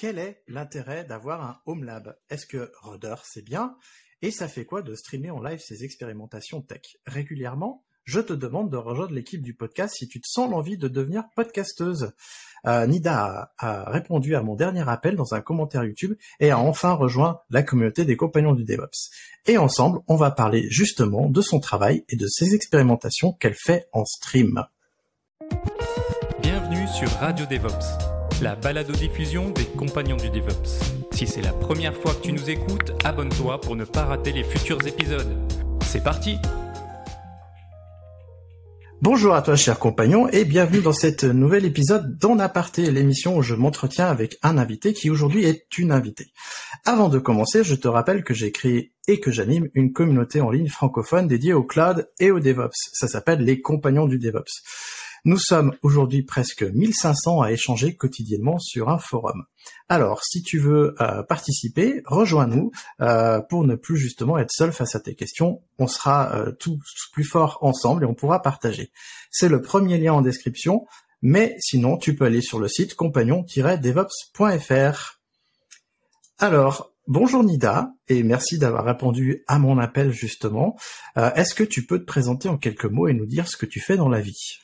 Quel est l'intérêt d'avoir un home lab? Est-ce que Rudder c'est bien? Et ça fait quoi de streamer en live ses expérimentations tech? Régulièrement je te demande de rejoindre l'équipe du podcast si tu te sens l'envie de devenir podcasteuse. Euh, Nida a, répondu à mon dernier appel dans un commentaire YouTube et a enfin rejoint la communauté des compagnons du DevOps. Et ensemble, on va parler justement de son travail et de ses expérimentations qu'elle fait en stream. Bienvenue sur Radio DevOps, la balado-diffusion des compagnons du DevOps. Si c'est la première fois que tu nous écoutes, abonne-toi pour ne pas rater les futurs épisodes. C'est parti Bonjour à toi, cher compagnon, et bienvenue dans cet nouvel épisode d'En Aparté, l'émission où je m'entretiens avec un invité qui aujourd'hui est une invitée. Avant de commencer, je te rappelle que j'ai créé et que j'anime une communauté en ligne francophone dédiée au cloud et au DevOps. Ça s'appelle les compagnons du DevOps. Nous sommes aujourd'hui presque 1500 à échanger quotidiennement sur un forum. Alors, si tu veux euh, participer, rejoins-nous euh, pour ne plus justement être seul face à tes questions. On sera euh, tous plus forts ensemble et on pourra partager. C'est le premier lien en description, mais sinon, tu peux aller sur le site compagnon-devops.fr. Alors, bonjour Nida, et merci d'avoir répondu à mon appel justement. Est-ce que tu peux te présenter en quelques mots et nous dire ce que tu fais dans la vie?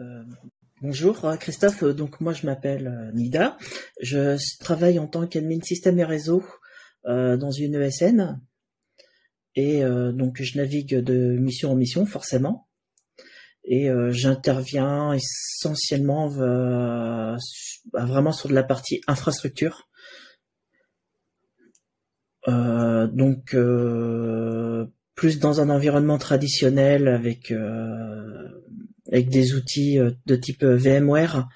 Euh, bonjour Christophe, donc moi je m'appelle euh, Nida, je travaille en tant qu'admin système et réseau euh, dans une ESN et donc je navigue de mission en mission forcément. Et j'interviens essentiellement vraiment sur de la partie infrastructure. donc plus dans un environnement traditionnel avec avec des outils euh, de type euh, VMware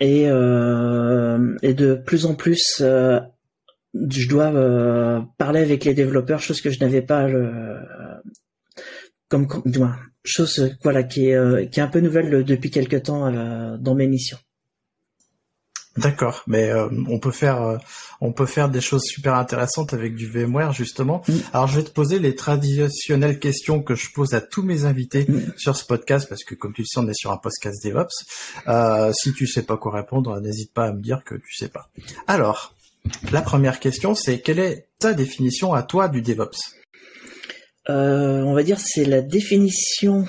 et, euh, et de plus en plus je dois parler avec les développeurs, chose que je n'avais pas le, comme, chose voilà qui est qui est un peu nouvelle depuis quelque temps dans mes missions. D'accord, mais euh, on peut faire euh, on peut faire des choses super intéressantes avec du VMware justement. Mm. Alors je vais te poser les traditionnelles questions que je pose à tous mes invités mm. sur ce podcast parce que comme tu le sais on est sur un podcast DevOps. Euh, si tu sais pas quoi répondre, n'hésite pas à me dire que tu sais pas. Alors la première question c'est quelle est ta définition à toi du DevOps? On va dire c'est la définition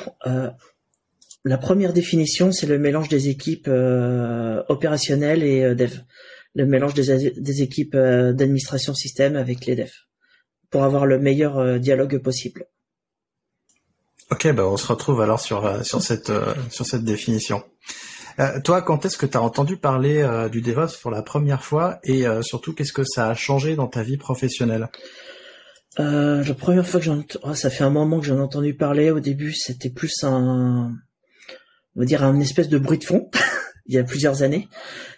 la première définition, c'est le mélange des équipes euh, opérationnelles et euh, dev. Le mélange des, équipes euh, d'administration système avec les devs. Pour avoir le meilleur dialogue possible. Ok, bah on se retrouve alors sur, sur, cette, sur cette définition. toi, quand est-ce que tu as entendu parler du DevOps pour la première fois et surtout qu'est-ce que ça a changé dans ta vie professionnelle? La première fois que j'en... Oh, ça fait un moment que j'en ai entendu parler. Au début, c'était plus un on va dire un espèce de bruit de fond il y a plusieurs années.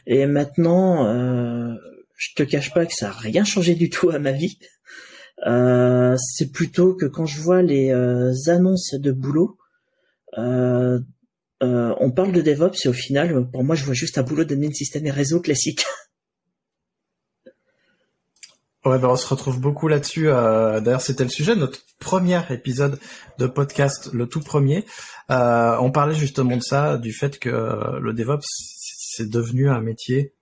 Et maintenant, euh, je te cache pas que ça a rien changé du tout à ma vie. Euh, c'est plutôt que quand je vois les euh, annonces de boulot, euh, on parle de DevOps et au final, pour moi, je vois juste un boulot d'admin système et réseau classique. Ouais, ben on se retrouve beaucoup là-dessus. Euh, D'ailleurs, c'était le sujet de notre premier épisode de podcast, le tout premier. Euh, on parlait justement de ça, du fait que euh, le DevOps c'est devenu un métier,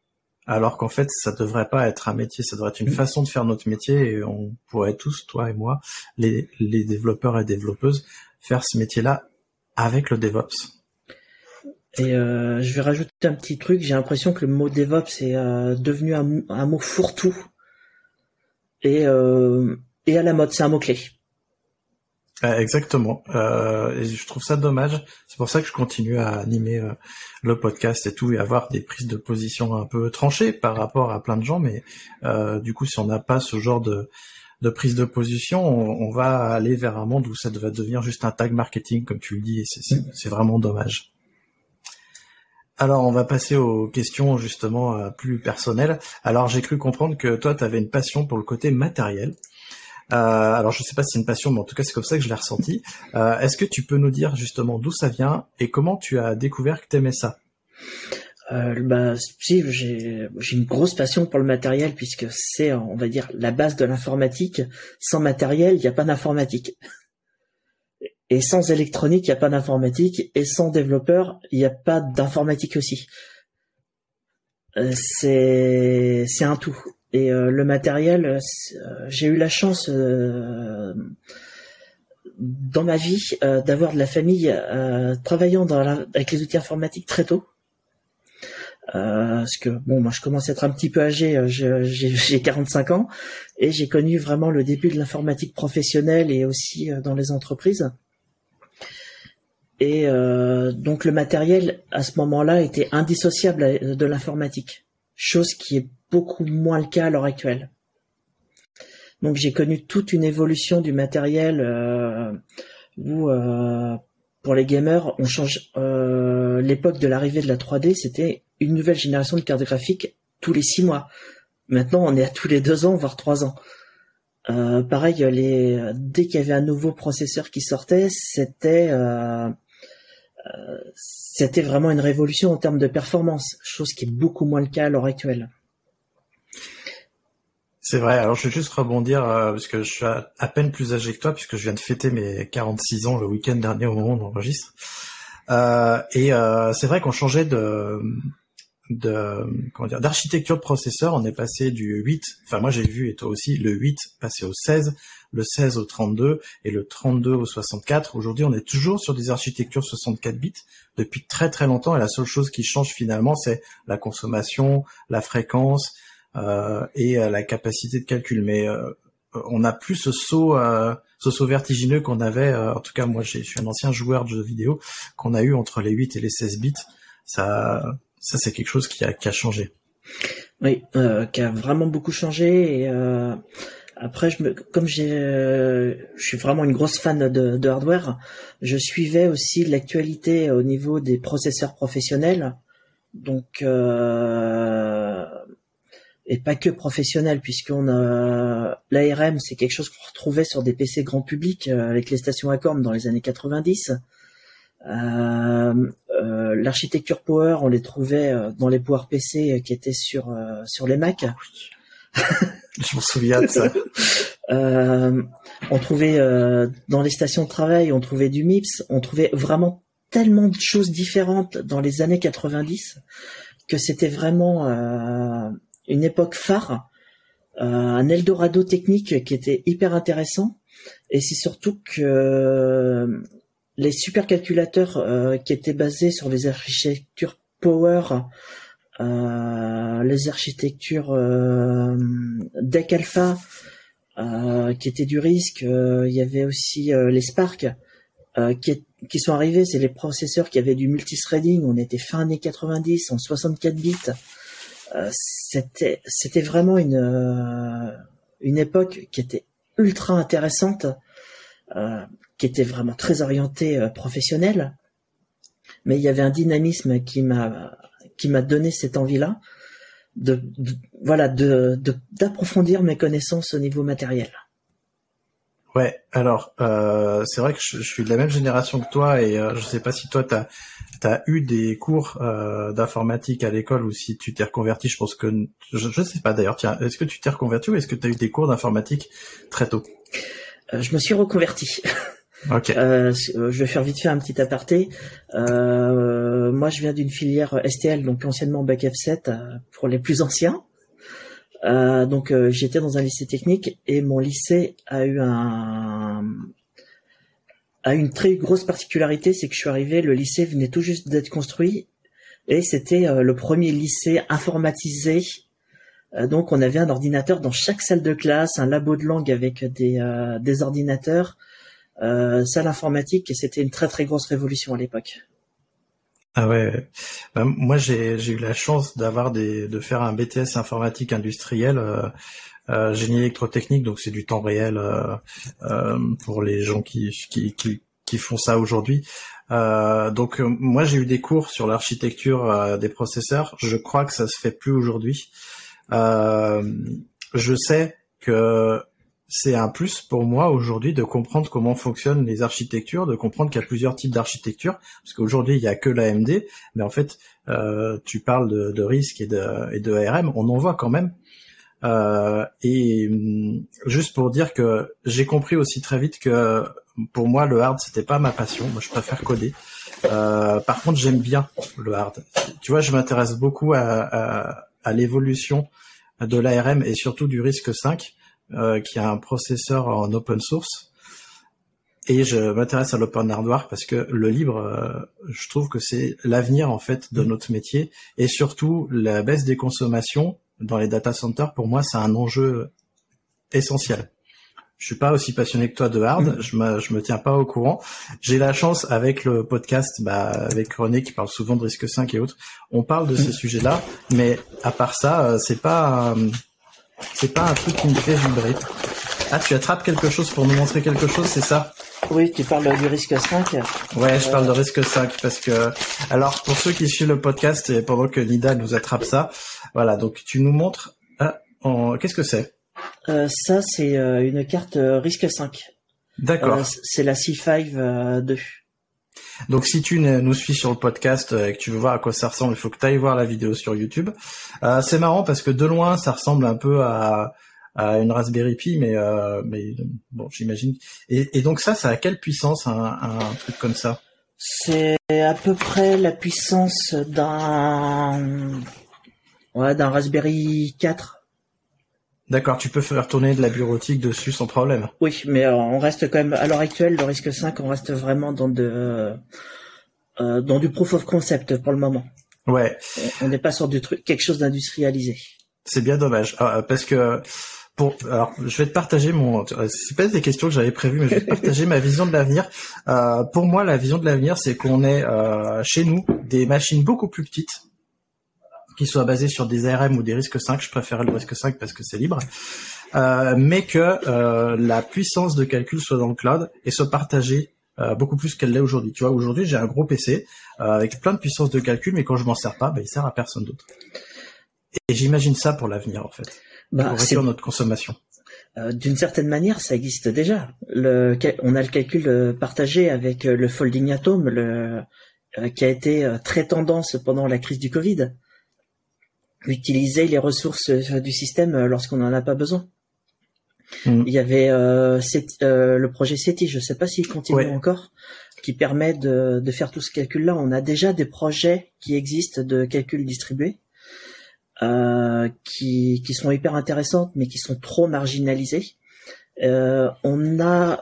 alors qu'en fait, ça devrait pas être un métier, ça devrait être une mm. façon de faire notre métier. Et on pourrait tous, toi et moi, les, les développeurs et développeuses, faire ce métier-là avec le DevOps. Et euh, je vais rajouter un petit truc. J'ai l'impression que le mot DevOps est euh, devenu un, un mot fourre-tout et, euh, et à la mode. C'est un mot-clé. Exactement. Euh, et je trouve ça dommage. C'est pour ça que je continue à animer euh, le podcast et tout et avoir des prises de position un peu tranchées par rapport à plein de gens. Mais euh, du coup, si on n'a pas ce genre de, de prise de position, on, va aller vers un monde où ça va devenir juste un tag marketing, comme tu le dis. Et c'est vraiment dommage. Alors, on va passer aux questions justement euh, plus personnelles. Alors, j'ai cru comprendre que toi, tu avais une passion pour le côté matériel. Euh, alors, je sais pas si c'est une passion, mais en tout cas, c'est comme ça que je l'ai ressenti. Euh, Est-ce que tu peux nous dire justement d'où ça vient et comment tu as découvert que t'aimais ça? Bah, j'ai une grosse passion pour le matériel puisque c'est, on va dire, la base de l'informatique. Sans matériel, il n'y a pas d'informatique. Et sans électronique, il n'y a pas d'informatique. Et sans développeur, il n'y a pas d'informatique aussi. Euh, c'est un tout. Et euh, le matériel, euh, j'ai eu la chance dans ma vie d'avoir de la famille travaillant avec les outils informatiques très tôt. Parce que bon, moi je commence à être un petit peu âgé, j'ai 45 ans et j'ai connu vraiment le début de l'informatique professionnelle et aussi dans les entreprises. Et euh, donc le matériel à ce moment-là était indissociable de l'informatique, chose qui est beaucoup moins le cas à l'heure actuelle. Donc j'ai connu toute une évolution du matériel euh, où euh, pour les gamers on change l'époque de l'arrivée de la 3D, c'était une nouvelle génération de cartes graphiques tous les six mois. Maintenant on est à tous les deux ans voire trois ans. Pareil, dès qu'il y avait un nouveau processeur qui sortait, c'était c'était vraiment une révolution en termes de performance, chose qui est beaucoup moins le cas à l'heure actuelle. C'est vrai. Alors, je vais juste rebondir euh, parce que je suis à, peine plus âgé que toi puisque je viens de fêter mes 46 ans le week-end dernier au moment où on enregistre. Euh, et euh, c'est vrai qu'on changeait de de comment dire d'architecture de processeur. On est passé du 8. Enfin, moi j'ai vu et toi aussi le 8 passer au 16 le 16 au 32 et le 32 au 64. Aujourd'hui, on est toujours sur des architectures 64 bits depuis très très longtemps et la seule chose qui change finalement, c'est la consommation, la fréquence euh, et euh, la capacité de calcul. Mais euh, on n'a plus ce saut, euh, ce saut vertigineux qu'on avait. Euh, en tout cas, moi, je suis un ancien joueur de jeux vidéo qu'on a eu entre les 8 et les 16 bits. Ça, ça c'est quelque chose qui a, changé. Oui, qui a vraiment beaucoup changé et après, je me, comme j'ai, euh, je suis vraiment une grosse fan de, hardware, je suivais aussi l'actualité au niveau des processeurs professionnels, donc euh, et pas que professionnels, puisqu'on a l'ARM, c'est quelque chose qu'on retrouvait sur des PC grand public euh, avec les stations Acorn dans les années 90. Euh, euh, l'architecture Power, on les trouvait dans les Power PC qui étaient sur sur les Mac. Je m'en souviens de ça. euh, on trouvait euh, dans les stations de travail, on trouvait du MIPS, on trouvait vraiment tellement de choses différentes dans les années 90 que c'était vraiment euh, une époque phare, euh, un Eldorado technique qui était hyper intéressant. Et c'est surtout que les supercalculateurs qui étaient basés sur les architectures Power euh, les architectures euh, Deck Alpha euh, qui étaient du risque. Il y avait aussi les Spark qui, qui sont arrivés. C'est les processeurs qui avaient du multithreading. On était fin années 90 en 64 bits. c'était c'était vraiment une une époque qui était ultra intéressante, qui était vraiment très orientée professionnelle, mais il y avait un dynamisme qui m'a qui m'a donné cette envie-là de, voilà de d'approfondir mes connaissances au niveau matériel. Ouais, alors euh, c'est vrai que je, suis de la même génération que toi et euh, je sais pas si toi tu as, eu des cours euh, d'informatique à l'école ou si tu t'es reconverti, je pense que je, je sais pas d'ailleurs, tiens, est-ce que tu t'es reconverti ou est-ce que tu as eu des cours d'informatique très tôt? Euh, Je me suis reconverti. Euh, euh, je vais faire vite fait un petit aparté. Euh, moi, je viens d'une filière STL, donc anciennement Bac F7 euh, pour les plus anciens. Donc, j'étais dans un lycée technique et mon lycée a eu un a une très grosse particularité, c'est que je suis arrivé, le lycée venait tout juste d'être construit et c'était le premier lycée informatisé. donc, on avait un ordinateur dans chaque salle de classe, un labo de langue avec des, des ordinateurs euh, salle informatique et c'était une très très grosse révolution à l'époque. Ah ouais, bah, moi j'ai eu la chance d'avoir des de faire un BTS informatique industriel, euh, euh, génie électrotechnique, donc c'est du temps réel euh, euh, pour les gens qui qui, qui qui font ça aujourd'hui. Donc moi j'ai eu des cours sur l'architecture des processeurs. Je crois que ça se fait plus aujourd'hui. je sais que c'est un plus pour moi aujourd'hui de comprendre comment fonctionnent les architectures, de comprendre qu'il y a plusieurs types d'architectures, parce qu'aujourd'hui il y a que l'AMD, mais en fait euh, tu parles de, risque et de, et ARM, on en voit quand même. Euh, et hum, juste pour dire que j'ai compris aussi très vite que pour moi le hard c'était pas ma passion, moi je préfère coder. Euh, par contre j'aime bien le hard. Tu vois, je m'intéresse beaucoup à, à, à l'évolution de l'ARM et surtout du risque 5 euh, qui a un processeur en open source. Et je m'intéresse à l'open hardware parce que le libre, euh, je trouve que c'est l'avenir en fait de notre métier et surtout la baisse des consommations dans les data centers. Pour moi, c'est un enjeu essentiel. Je suis pas aussi passionné que toi de hard, je me je me tiens pas au courant. J'ai la chance avec le podcast, bah, avec René qui parle souvent de risque 5 et autres, on parle de ces sujets-là, mais à part ça, euh, c'est pas c'est pas un truc qui me fait vibrer. Ah, tu attrapes quelque chose pour nous montrer quelque chose, c'est ça? Oui, tu parles du risque 5. Ouais, je parle de risque 5 parce que alors pour ceux qui suivent le podcast et pendant que Nida nous attrape ça, voilà, donc tu nous montres ah, qu'est-ce que c'est? Euh, ça c'est euh, une carte euh, risque 5. D'accord. c'est la C5 2. Donc si tu nous suis sur le podcast et que tu veux voir à quoi ça ressemble, il faut que tu ailles voir la vidéo sur YouTube. Euh, c'est marrant parce que de loin, ça ressemble un peu à, à une Raspberry Pi, mais, euh, mais bon, j'imagine. Et, et, donc ça, ça a quelle puissance un, un truc comme ça? C'est à peu près la puissance d'un ouais, d'un Raspberry 4. D'accord, tu peux faire tourner de la bureautique dessus sans problème. Oui, mais euh, on reste quand même à l'heure actuelle, le risque 5, on reste vraiment dans de euh, dans du proof of concept pour le moment. Ouais. On n'est pas sur du truc quelque chose d'industrialisé. C'est bien dommage ah, parce que pour alors je vais te partager mon c'est pas des questions que j'avais prévues mais je vais te partager ma vision de l'avenir. Euh, pour moi, la vision de l'avenir, c'est qu'on ait euh, chez nous des machines beaucoup plus petites qui soit basé sur des ARM ou des risques 5. Je préfère le risque 5 parce que c'est libre. Euh, mais que euh, la puissance de calcul soit dans le cloud et soit partagée euh, beaucoup plus qu'elle l'est aujourd'hui. Tu vois, aujourd'hui j'ai un gros PC avec plein de puissance de calcul, mais quand je m'en sers pas, bah, il sert à personne d'autre. Et, j'imagine ça pour l'avenir en fait, bah, pour réduire notre consommation. Euh, d'une certaine manière, ça existe déjà. Le, on a le calcul partagé avec le folding atom, le, qui a été très tendance pendant la crise du Covid utiliser les ressources euh, du système euh, lorsqu'on n'en a pas besoin. Mm. Il y avait euh, euh, le projet SETI, je ne sais pas s'il continue encore, qui permet de, de, faire tout ce calcul-là. On a déjà des projets qui existent de calcul distribué, euh, qui, qui sont hyper intéressantes, mais qui sont trop marginalisés. Euh, on a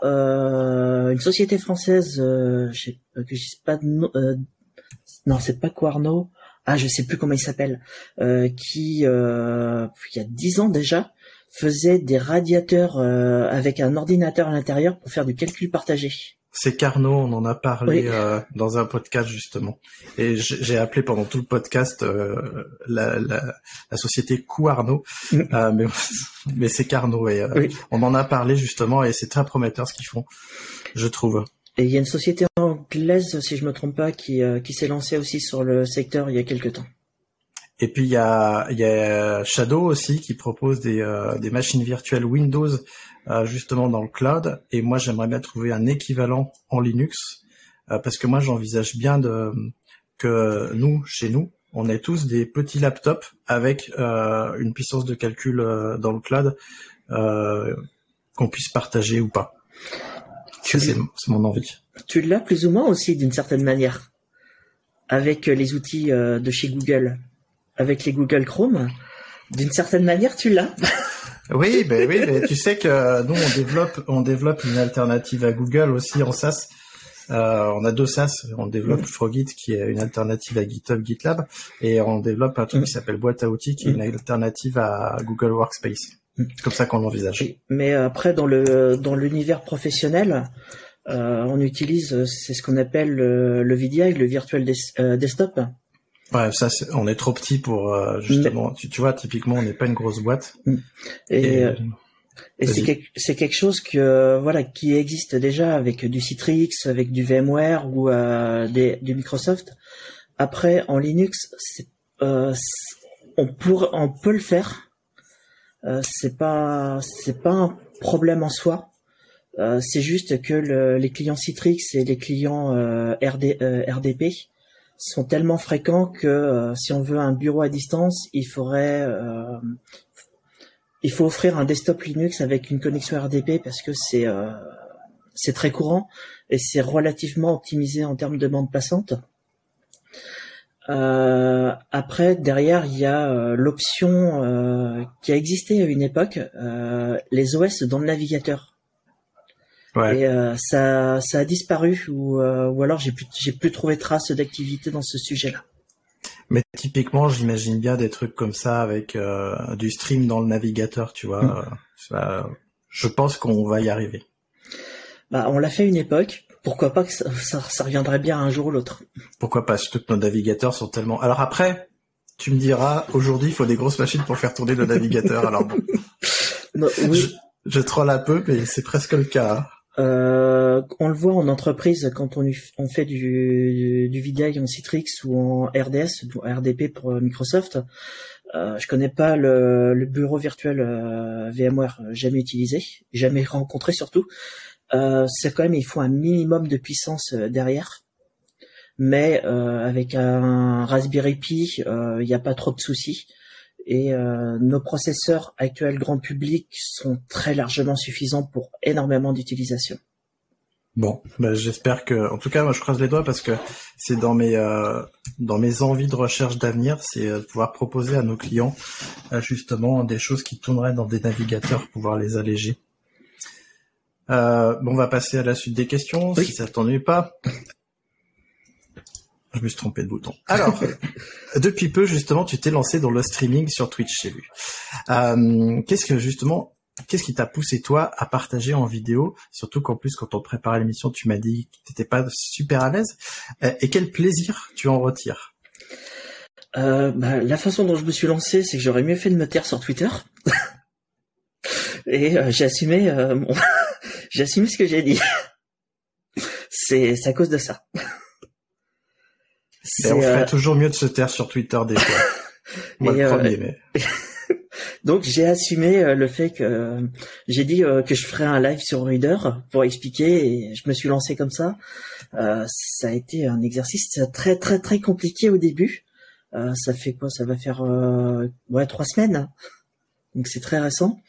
une société française, je que je sais pas de non, c'est pas Quarno, ah je sais plus comment il s'appelle, euh, qui euh, il y a dix ans déjà faisait des radiateurs euh, avec un ordinateur à l'intérieur pour faire du calcul partagé. C'est Carnot, on en a parlé euh, dans un podcast justement. Et j'ai appelé pendant tout le podcast euh, la, la, la, société Couarno, mm. euh, mais, mais c'est Carnot. Et, On en a parlé justement et c'est très prometteur ce qu'ils font, je trouve. Et il y a une société anglaise, si je me trompe pas, qui, euh, qui s'est lancée aussi sur le secteur il y a quelques temps. Et puis il y a, Shadow aussi qui propose des, euh, machines virtuelles Windows euh, justement dans le cloud. Et moi j'aimerais bien trouver un équivalent en Linux parce que moi j'envisage bien de que nous chez nous on ait tous des petits laptops avec une puissance de calcul dans le cloud qu'on puisse partager ou pas. C'est mon envie. Tu l'as plus ou moins aussi d'une certaine manière avec euh, les outils euh, de chez Google, avec les Google Chrome. D'une certaine manière, tu l'as. oui, ben oui, mais tu sais que nous on développe, on développe une alternative à Google aussi en SaaS. Euh, on a deux SaaS. On développe. Frogit qui est une alternative à GitHub, GitLab, et on développe un truc mm. qui s'appelle Boîte à outils qui est une mm. alternative à Google Workspace. C'est comme ça qu'on l'envisage. Mais après, dans le dans l'univers professionnel, euh, on utilise, c'est ce qu'on appelle le, le, VDI, le Virtual euh, Desktop. Ouais, ça, on est trop petit pour euh, justement. Tu, tu, vois, typiquement, on n'est pas une grosse boîte. Mm. Et, Et c'est Vas-y. quelque, quelque chose que voilà qui existe déjà avec du Citrix, avec du VMware ou euh, des, du Microsoft. Après en Linux, c'est, euh, c'est- on pourrait, on peut le faire. Euh, c'est pas c'est pas un problème en soi. Euh, c'est juste que le- les clients Citrix et les clients euh, RD, RDP sont tellement fréquents que euh, si on veut un bureau à distance, il faudrait euh, il faut offrir un desktop Linux avec une connexion RDP parce que c'est euh, c'est très courant et c'est relativement optimisé en termes de bande passante. Euh, après, derrière, il y a euh, l'option euh, qui a existé à une époque, euh, les OS dans le navigateur. Ouais. Et euh, ça, ça a disparu ou, euh, ou alors j'ai plus, j'ai plus trouvé trace d'activité dans ce sujet-là. Mais typiquement, j'imagine bien des trucs comme ça avec euh, du stream dans le navigateur, tu vois. ça- je pense qu'on va y arriver. Bah, on l'a fait à une époque. Pourquoi pas que ça, ça, ça reviendrait bien un jour ou l'autre. Pourquoi pas Surtout que nos navigateurs sont tellement. Alors après, tu me diras, aujourd'hui, il faut des grosses machines pour faire tourner le navigateur. Alors bon, Non, oui. je, je troll un peu, mais c'est presque le cas. Euh, on le voit en entreprise quand on fait du, du VDI en Citrix ou en RDS, ou RDP pour euh, Microsoft. Euh, je connais pas le, le bureau virtuel euh, VMware, euh, jamais utilisé, jamais rencontré surtout. Euh, c'est quand même, il faut un minimum de puissance euh, derrière. Mais euh, avec un Raspberry Pi, il n'y a pas trop de soucis. Et nos processeurs actuels grand public sont très largement suffisants pour énormément d'utilisation. Bon, bah, j'espère que, en tout cas, moi, je croise les doigts parce que c'est dans mes dans mes envies de recherche d'avenir, c'est de pouvoir proposer à nos clients justement des choses qui tourneraient dans des navigateurs, pour pouvoir les alléger. Euh, bon, on va passer à la suite des questions, Oui. si ça t'ennuie pas. Je me suis trompé de bouton. Alors, depuis peu, justement, tu t'es lancé dans le streaming sur Twitch, j'ai vu. Euh, qu'est-ce que, justement, qu'est-ce qui t'a poussé, toi, à partager en vidéo? Surtout qu'en plus, quand on préparait l'émission, tu m'as dit que t'étais pas super à l'aise. Euh, Et quel plaisir tu en retires? Euh, bah, la façon dont je me suis lancé, c'est que j'aurais mieux fait de me taire sur Twitter. Et euh, j'ai assumé, euh, mon- assumé ce que j'ai dit. c'est à cause de ça. Et on ferait euh, toujours mieux de se taire sur Twitter des fois. Moi, Et, le euh, premier, mais... Donc j'ai assumé euh, le fait que euh, j'ai dit que je ferais un live sur Reader pour expliquer et je me suis lancé comme ça. Euh, ça a été un exercice très très très compliqué au début. Euh, ça fait quoi? Ça va faire euh, ouais trois semaines. Donc c'est très récent.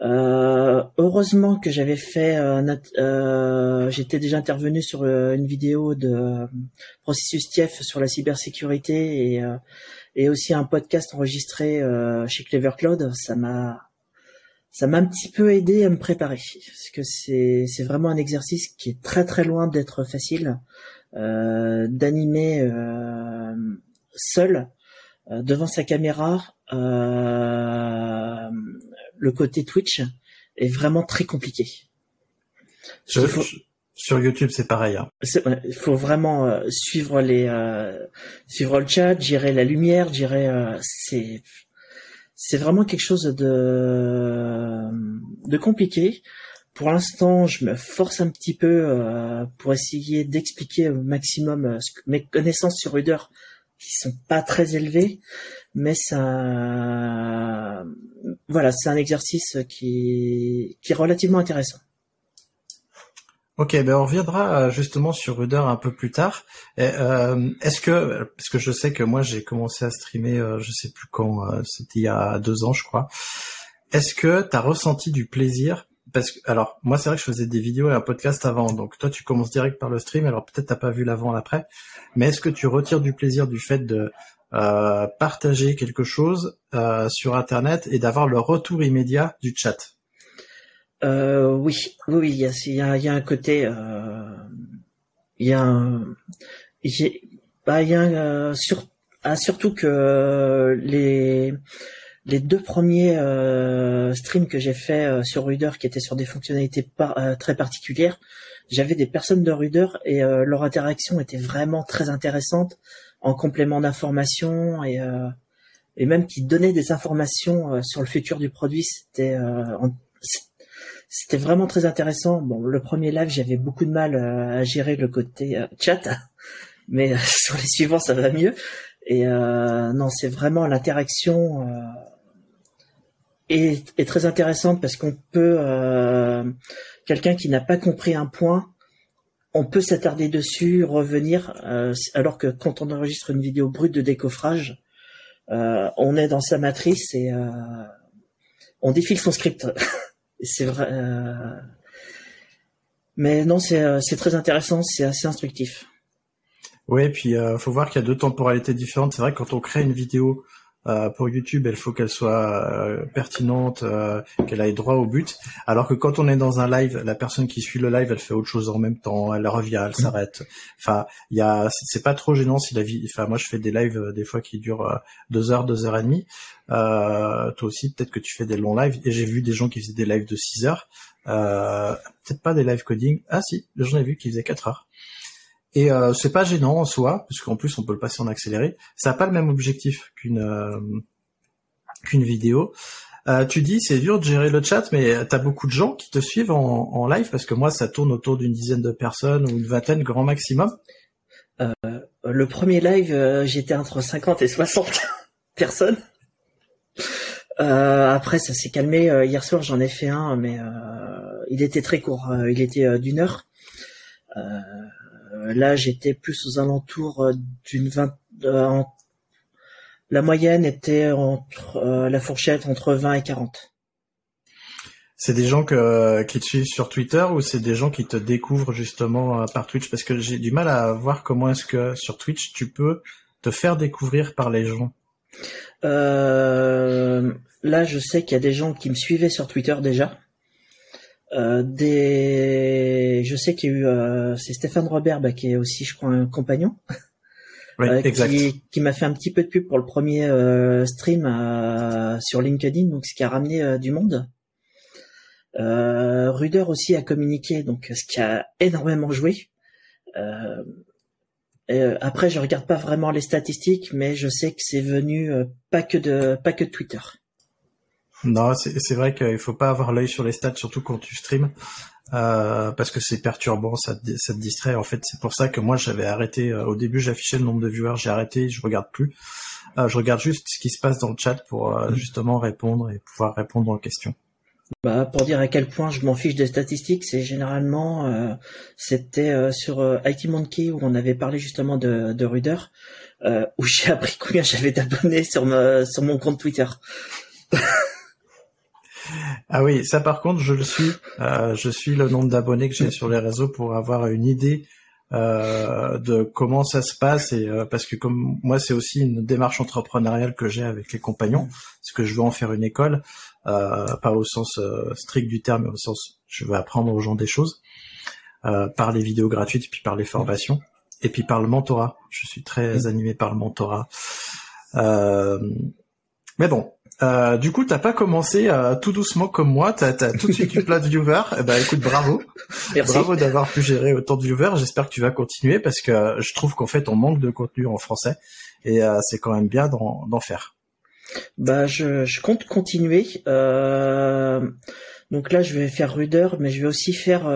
Euh, heureusement que j'avais fait, euh, euh, j'étais déjà intervenu sur euh, une vidéo de euh, processus TIEF sur la cybersécurité et euh, et aussi un podcast enregistré euh, chez Clever Cloud, ça m'a ça m'a un petit peu aidé à me préparer parce que c'est c'est vraiment un exercice qui est très très loin d'être facile euh, d'animer euh, seul euh, devant sa caméra euh, le côté Twitch est vraiment très compliqué. Faut- sur YouTube, c'est pareil. Hein. Il faut vraiment euh, suivre les euh, suivre le chat, gérer la lumière, gérer euh, c'est c'est vraiment quelque chose de de compliqué. Pour l'instant, je me force un petit peu euh, pour essayer d'expliquer au maximum euh, mes connaissances sur Reader qui sont pas très élevées, mais ça voilà, c'est un exercice qui qui est relativement intéressant. Ok, ben on reviendra euh, justement sur Ruder un peu plus tard. Euh, Est-ce que, parce que je sais que moi j'ai commencé à streamer, euh, je sais plus quand, euh, c'était il y a deux ans je crois. Est-ce que tu as ressenti du plaisir Parce que, alors moi c'est vrai que je faisais des vidéos et un podcast avant, donc toi tu commences direct par le stream, alors peut-être t'as pas vu l'avant l'après, mais est-ce que tu retires du plaisir du fait de euh, partager quelque chose euh, sur Internet et d'avoir le retour immédiat du chat? Euh, oui, oui, il y a, y a, y a un côté, euh, il y a un, bah, y a un, euh, sur, ah, surtout que les, les deux premiers euh, streams que j'ai fait euh, sur Reader qui étaient sur des fonctionnalités euh, très particulières, j'avais des personnes de Reader et leur interaction était vraiment très intéressante en complément d'informations et même qui donnaient des informations sur le futur du produit. C'était vraiment très intéressant. Bon, le premier live, j'avais beaucoup de mal à gérer le côté chat, mais sur les suivants, ça va mieux. Et non, c'est vraiment l'interaction est, très intéressante parce qu'on peut quelqu'un qui n'a pas compris un point on peut s'attarder dessus, revenir, euh, alors que quand on enregistre une vidéo brute de décoffrage, euh, on est dans sa matrice et euh, on défile son script. c'est vrai. Mais non, c'est très intéressant, c'est assez instructif. Oui, puis il faut voir qu'il y a deux temporalités différentes. C'est vrai que quand on crée une vidéo euh, pour YouTube, il faut qu'elle soit euh, pertinente, euh, qu'elle aille droit au but. Alors que quand on est dans un live, la personne qui suit le live, elle fait autre chose en même temps, elle revient, elle s'arrête. Enfin, il y a, c'est pas trop gênant si la vie. Enfin, moi, je fais des lives des fois qui durent deux heures, deux heures et demie. toi aussi, peut-être que tu fais des longs lives. Et j'ai vu des gens qui faisaient des lives de six heures. peut-être pas des live coding. Ah si, j'en ai vu qui faisaient quatre heures. Et euh, c'est pas gênant en soi, parce qu'en plus on peut le passer en accéléré. Ça n'a pas le même objectif qu'une euh, qu'une vidéo. Euh, tu dis c'est dur de gérer le chat, mais tu as beaucoup de gens qui te suivent en, en live parce que moi ça tourne autour d'une dizaine de personnes ou une vingtaine grand maximum. Euh, le premier live j'étais entre 50 et 60 personnes. après ça s'est calmé. hier soir j'en ai fait un, mais il était très court. il était d'une heure. Euh, là, j'étais plus aux alentours euh, d'une vingt. Euh, la moyenne était entre la fourchette entre 20 et 40. C'est des gens que, qui te suivent sur Twitter ou c'est des gens qui te découvrent justement par Twitch? Parce que j'ai du mal à voir comment est-ce que sur Twitch tu peux te faire découvrir par les gens. Euh, là, je sais qu'il y a des gens qui me suivaient sur Twitter déjà. Euh, des, je sais qu'il y a eu, euh, c'est Stéphane Robert bah, qui est aussi, je crois, un compagnon, euh, qui, qui m'a fait un petit peu de pub pour le premier stream sur LinkedIn, donc ce qui a ramené du monde. Ruder aussi a communiqué, donc ce qui a énormément joué. après, je regarde pas vraiment les statistiques, mais je sais que c'est venu pas que de pas que de Twitter. Non, c'est vrai qu'il faut pas avoir l'œil sur les stats, surtout quand tu streams, euh, parce que c'est perturbant, ça te, ça te distrait. En fait, c'est pour ça que moi j'avais arrêté. Euh, au début, j'affichais le nombre de viewers, j'ai arrêté, je regarde plus. Euh, je regarde juste ce qui se passe dans le chat pour euh, justement répondre et pouvoir répondre aux questions. Bah, pour dire à quel point je m'en fiche des statistiques, c'est généralement euh, c'était sur IT Monkey où on avait parlé justement de, de Ruder, où j'ai appris combien j'avais d'abonnés sur sur mon compte Twitter. Ah oui, ça par contre, je le suis. Euh, je suis le nombre d'abonnés que j'ai sur les réseaux pour avoir une idée euh, de comment ça se passe et euh, parce que comme moi, c'est aussi une démarche entrepreneuriale que j'ai avec les compagnons, parce que je veux en faire une école, pas au sens strict du terme, mais au sens je veux apprendre aux gens des choses par les vidéos gratuites, puis par les formations, et puis par le mentorat. Je suis très animé par le mentorat. Mais bon, euh, du coup, t'as pas commencé euh, tout doucement comme moi, t'as as tout de suite eu plein de viewers. Eh ben, écoute, bravo, bravo d'avoir pu gérer autant de viewers. J'espère que tu vas continuer parce que je trouve qu'en fait, on manque de contenu en français et euh, c'est quand même bien d'en faire. Bah, je, je compte continuer. donc là, je vais faire Ruder, mais je vais aussi faire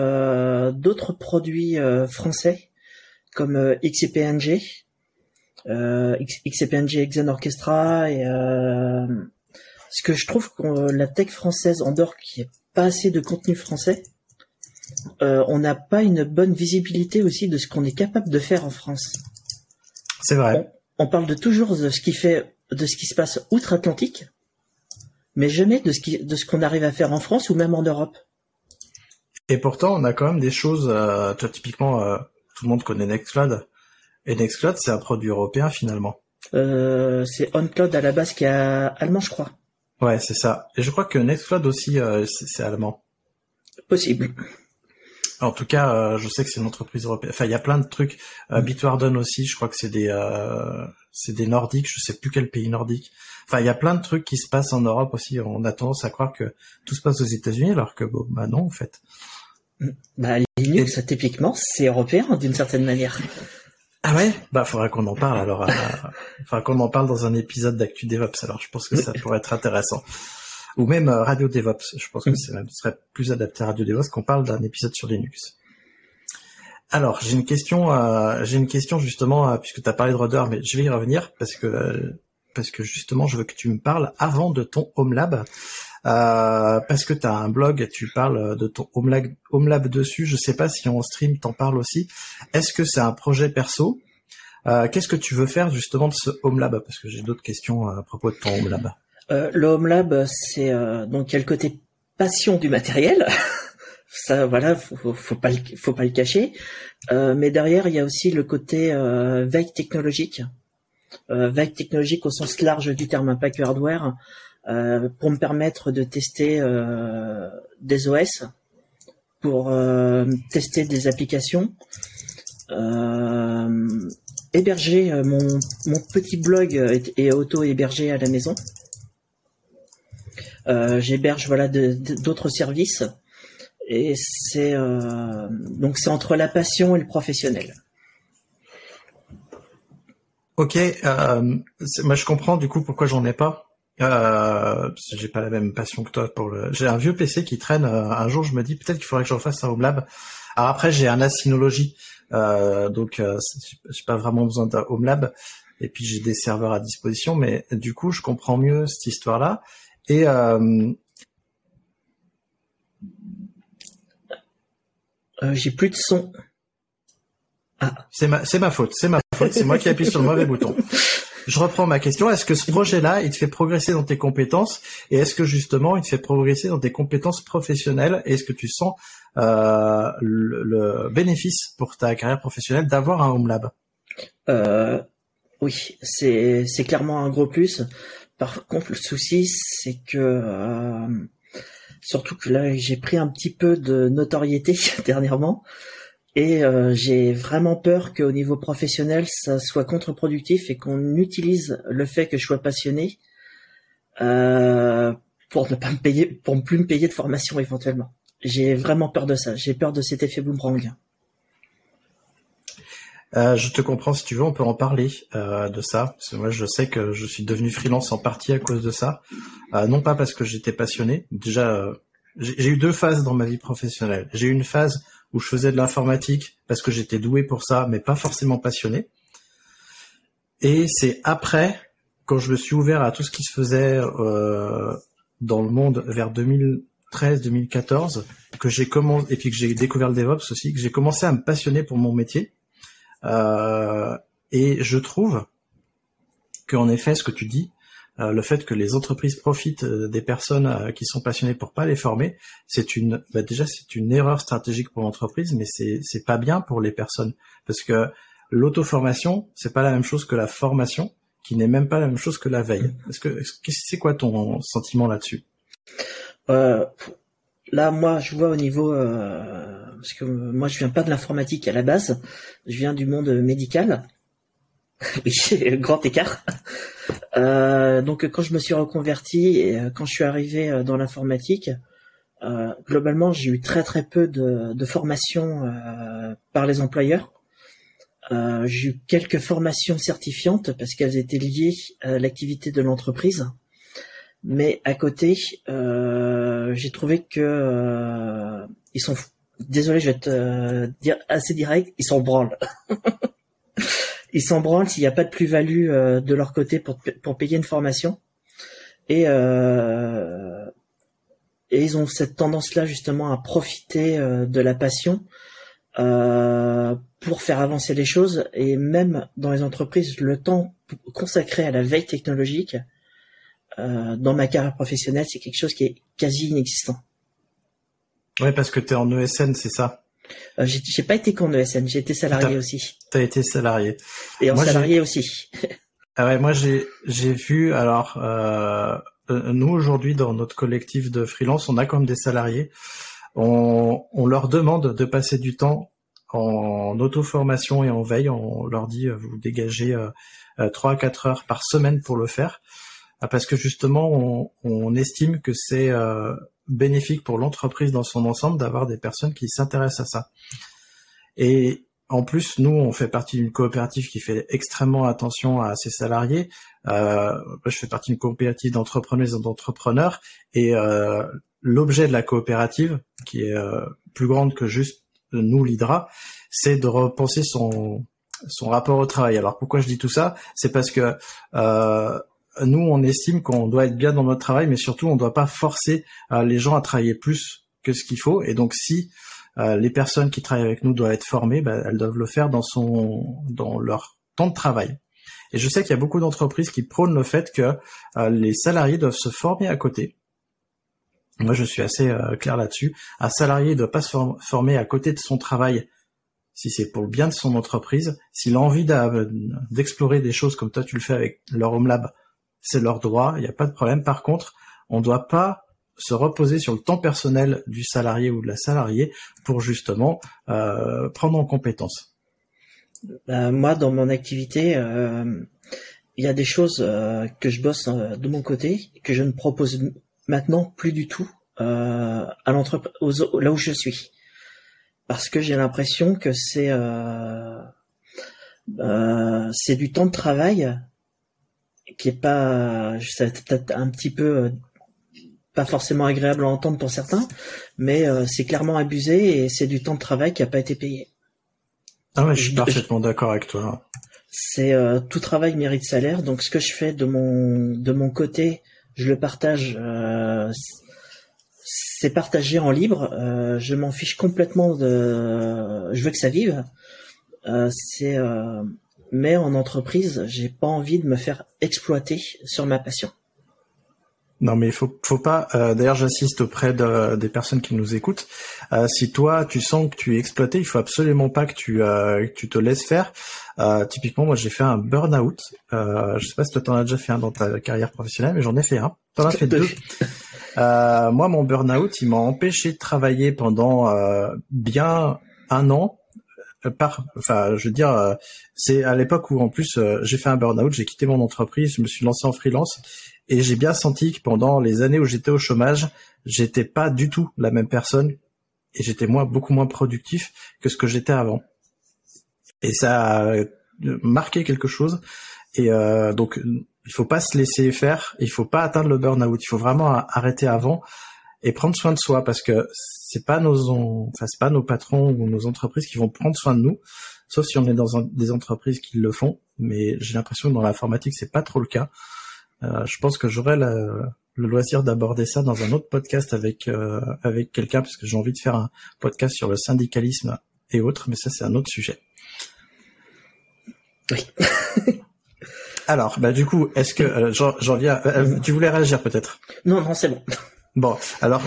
d'autres produits français comme XCPNG. Euh, XCPNG Xen Orchestra et parce que je trouve que euh, la tech française en dehors qui est pas assez de contenu français, euh, on n'a pas une bonne visibilité aussi de ce qu'on est capable de faire en France. C'est vrai. On, parle de toujours de ce qui fait, de ce qui se passe outre-Atlantique, mais jamais de ce qui, de ce qu'on arrive à faire en France ou même en Europe. Et pourtant, on a quand même des choses. Euh, toi, typiquement, euh, tout le monde connaît Nextcloud, et Nextcloud, c'est un produit européen finalement. Euh, c'est OnCloud à la base qui est allemand, je crois. Ouais, c'est ça. Et je crois que Nextcloud aussi, euh, c'est allemand. Possible. En tout cas, euh, je sais que c'est une entreprise européenne. Enfin, il y a plein de trucs. Euh, mm. Bitwarden aussi, je crois que c'est des, euh, c'est des Nordiques. Je sais plus quel pays nordique. Enfin, il y a plein de trucs qui se passent en Europe aussi. On a tendance à croire que tout se passe aux États-Unis, alors que bon, bah non, en fait. Mm. Bah Linux, typiquement, c'est européen d'une certaine manière. Ah ouais? Bah faudra qu'on en parle alors. Euh, enfin qu'on en parle dans un épisode d'Actu DevOps. Alors je pense que ça pourrait être intéressant. ou même Radio DevOps. Je pense que ce serait plus adapté à Radio DevOps qu'on parle d'un épisode sur Linux. Alors, j'ai une question, euh, j'ai une question justement, euh, puisque tu as parlé de Rudder, mais je vais y revenir parce que euh, parce que justement, je veux que tu me parles avant de ton Home Lab, parce que tu as un blog, tu parles de ton Home Lab, dessus. Je sais pas si en stream t'en parles aussi. Est-ce que c'est un projet perso? Qu'est-ce que tu veux faire justement de ce Home Lab? Parce que j'ai d'autres questions à propos de ton Home Lab. le Home Lab, c'est donc il y a le côté passion du matériel. ça voilà faut, faut pas le, cacher euh, mais derrière il y a aussi le côté euh, veille technologique euh, veille technologique au sens large du terme pas que hardware euh, pour me permettre de tester euh, des OS pour euh, tester des applications héberger mon, mon petit blog est, auto hébergé à la maison j'héberge voilà d'autres services et c'est euh, donc c'est entre la passion et le professionnel. Ok, euh, moi je comprends du coup pourquoi j'en ai pas. Euh, j'ai pas la même passion que toi pour le. J'ai un vieux PC qui traîne. Euh, un jour, je me dis peut-être qu'il faudrait que j'en fasse un home lab. Alors après, j'ai un Asynology, euh, donc euh, j'ai pas vraiment besoin d'un home lab. Et puis j'ai des serveurs à disposition, mais du coup, je comprends mieux cette histoire-là. Et euh, Euh, j'ai plus de son. Ah. C'est ma, ma faute, c'est ma faute, c'est moi qui appuie sur le mauvais bouton. Je reprends ma question. Est-ce que ce projet-là, il te fait progresser dans tes compétences et est-ce que justement, il te fait progresser dans tes compétences professionnelles et est-ce que tu sens euh, le, bénéfice pour ta carrière professionnelle d'avoir un home lab? Euh, Oui, c'est c'est clairement un gros plus. Par contre, le souci, c'est que euh, Surtout que là, j'ai pris un petit peu de notoriété dernièrement. Et euh, j'ai vraiment peur qu'au niveau professionnel, ça soit contre-productif et qu'on utilise le fait que je sois passionné euh, pour ne pas me payer, pour ne plus me payer de formation éventuellement. J'ai vraiment peur de ça. J'ai peur de cet effet boomerang. Euh, je te comprends si tu veux, on peut en parler euh, de ça. Parce que moi, je sais que je suis devenu freelance en partie à cause de ça. Euh, non pas parce que j'étais passionné. Déjà, j'ai eu deux phases dans ma vie professionnelle. J'ai eu une phase où je faisais de l'informatique parce que j'étais doué pour ça, mais pas forcément passionné. Et c'est après, quand je me suis ouvert à tout ce qui se faisait euh, dans le monde vers 2013-2014, que j'ai commencé et puis que j'ai découvert le DevOps aussi, que j'ai commencé à me passionner pour mon métier euh, et je trouve qu'en effet, ce que tu dis, le fait que les entreprises profitent euh, des personnes qui sont passionnées pour pas les former, c'est une bah déjà c'est une erreur stratégique pour l'entreprise, mais c'est c'est pas bien pour les personnes parce que l'auto-formation c'est pas la même chose que la formation, qui n'est même pas la même chose que la veille. Est-ce que c'est quoi ton sentiment là-dessus? Euh, Là, moi, je vois au niveau euh, parce que moi, je viens pas de l'informatique à la base, je viens du monde médical. grand écart. Euh, donc, quand je me suis reconverti et euh, quand je suis arrivé euh, dans l'informatique, globalement, j'ai eu très très peu de, de formation par les employeurs. j'ai eu quelques formations certifiantes parce qu'elles étaient liées à l'activité de l'entreprise. Mais à côté, j'ai trouvé que ils sont. Désolé, je vais te dire assez direct. Ils s'en branlent. ils s'en branlent s'il n'y a pas de plus-value de leur côté pour pour payer une formation. Et et ils ont cette tendance-là justement à profiter de la passion pour faire avancer les choses. Et même dans les entreprises, le temps consacré à la veille technologique euh, dans ma carrière professionnelle, c'est quelque chose qui est quasi inexistant. Ouais, parce que tu es en ESN, c'est ça? Euh, J'ai pas été qu'en ESN, j'ai été salarié aussi. Tu as été salarié. Et en salarié aussi. ah ouais, moi j'ai j'ai vu alors euh, euh, nous aujourd'hui dans notre collectif de freelance, on a comme des salariés. On, on leur demande de passer du temps en auto-formation et en veille. On leur dit vous dégagez trois à quatre heures par semaine pour le faire. Ah, parce que justement, on, estime que c'est euh, bénéfique pour l'entreprise dans son ensemble d'avoir des personnes qui s'intéressent à ça. Et en plus, nous, on fait partie d'une coopérative qui fait extrêmement attention à ses salariés. Euh, je fais partie d'une coopérative d'entrepreneurs et d'entrepreneurs, et euh, l'objet de la coopérative, qui est euh, plus grande que juste nous, l'Hydra, c'est de repenser son son rapport au travail. Alors pourquoi je dis tout ça? C'est parce que euh, nous, on estime qu'on doit être bien dans notre travail, mais surtout, on ne doit pas forcer les gens à travailler plus que ce qu'il faut. Et donc, si euh, les personnes qui travaillent avec nous doivent être formées, bah, elles doivent le faire dans leur temps de travail. Et je sais qu'il y a beaucoup d'entreprises qui prônent le fait que euh, les salariés doivent se former à côté. Moi, je suis assez euh, clair là-dessus. Un salarié ne doit pas se former à côté de son travail si c'est pour le bien de son entreprise. S'il a envie d'explorer des choses comme toi tu le fais avec leur Home Lab, c'est leur droit, il n'y a pas de problème. Par contre, on ne doit pas se reposer sur le temps personnel du salarié ou de la salariée pour justement euh, prendre en compétence bah, Moi, dans mon activité, euh, il y a des choses euh, que je bosse de mon côté que je ne propose maintenant plus du tout à l'entreprise là où je suis, parce que j'ai l'impression que c'est c'est du temps de travail qui est pas, ça peut-être un petit peu pas forcément agréable à entendre pour certains, mais euh, c'est clairement abusé et c'est du temps de travail qui n'a pas été payé. Ah ouais, je suis parfaitement d'accord avec toi. C'est euh, tout travail mérite salaire, donc ce que je fais de mon de mon côté, je le partage. Euh, c'est partagé en libre. je m'en fiche complètement de. Je veux que ça vive. c'est mais en entreprise, j'ai pas envie de me faire exploiter sur ma passion. Non, mais il faut, faut pas. Euh, d'ailleurs, j'assiste auprès de, des personnes qui nous écoutent. Euh, si toi, tu sens que tu es exploité, il faut absolument pas que tu, euh, que tu te laisses faire. typiquement, moi, j'ai fait un burn-out. je sais pas si toi, t'en as déjà fait un dans ta carrière professionnelle, mais j'en ai fait un. T'en as fait deux. moi, mon burn-out, il m'a empêché de travailler pendant bien un an par, enfin, je veux dire, c'est à l'époque où en plus j'ai fait un burn-out, j'ai quitté mon entreprise, je me suis lancé en freelance et j'ai bien senti que pendant les années où j'étais au chômage, j'étais pas du tout la même personne et j'étais moins, beaucoup moins productif que ce que j'étais avant. Et ça a marqué quelque chose. Et euh, donc, il faut pas se laisser faire. Il faut pas atteindre le burn-out. Il faut vraiment arrêter avant et prendre soin de soi parce que c'est pas nos, enfin c'est pas nos patrons ou nos entreprises qui vont prendre soin de nous, sauf si on est dans des entreprises qui le font. Mais j'ai l'impression que dans l'informatique c'est pas trop le cas. Euh, je pense que j'aurai le loisir d'aborder ça dans un autre podcast avec euh, avec quelqu'un parce que j'ai envie de faire un podcast sur le syndicalisme et autres, mais ça c'est un autre sujet. Oui. Alors, bah du coup, est-ce que euh, j'en viens Tu voulais réagir peut-être? Non, non, c'est bon. Bon, alors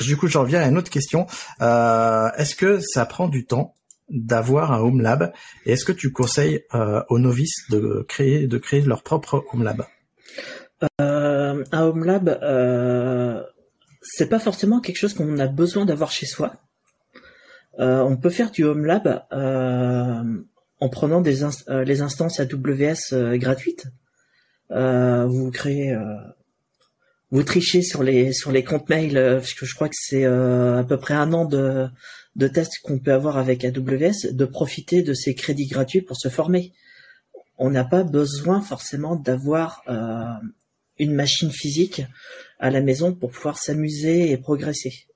du coup, j'en viens à une autre question. est-ce que ça prend du temps d'avoir un home lab? Et est-ce que tu conseilles aux novices de créer de créer leur propre home lab? Euh, un home lab, euh, c'est pas forcément quelque chose qu'on a besoin d'avoir chez soi. Euh, on peut faire du home lab en prenant des les instances AWS gratuites. vous créez, vous trichez sur les sur les comptes mail, parce que je crois que c'est à peu près un an de de tests qu'on peut avoir avec AWS, de profiter de ces crédits gratuits pour se former. On n'a pas besoin forcément d'avoir une machine physique à la maison pour pouvoir s'amuser et progresser.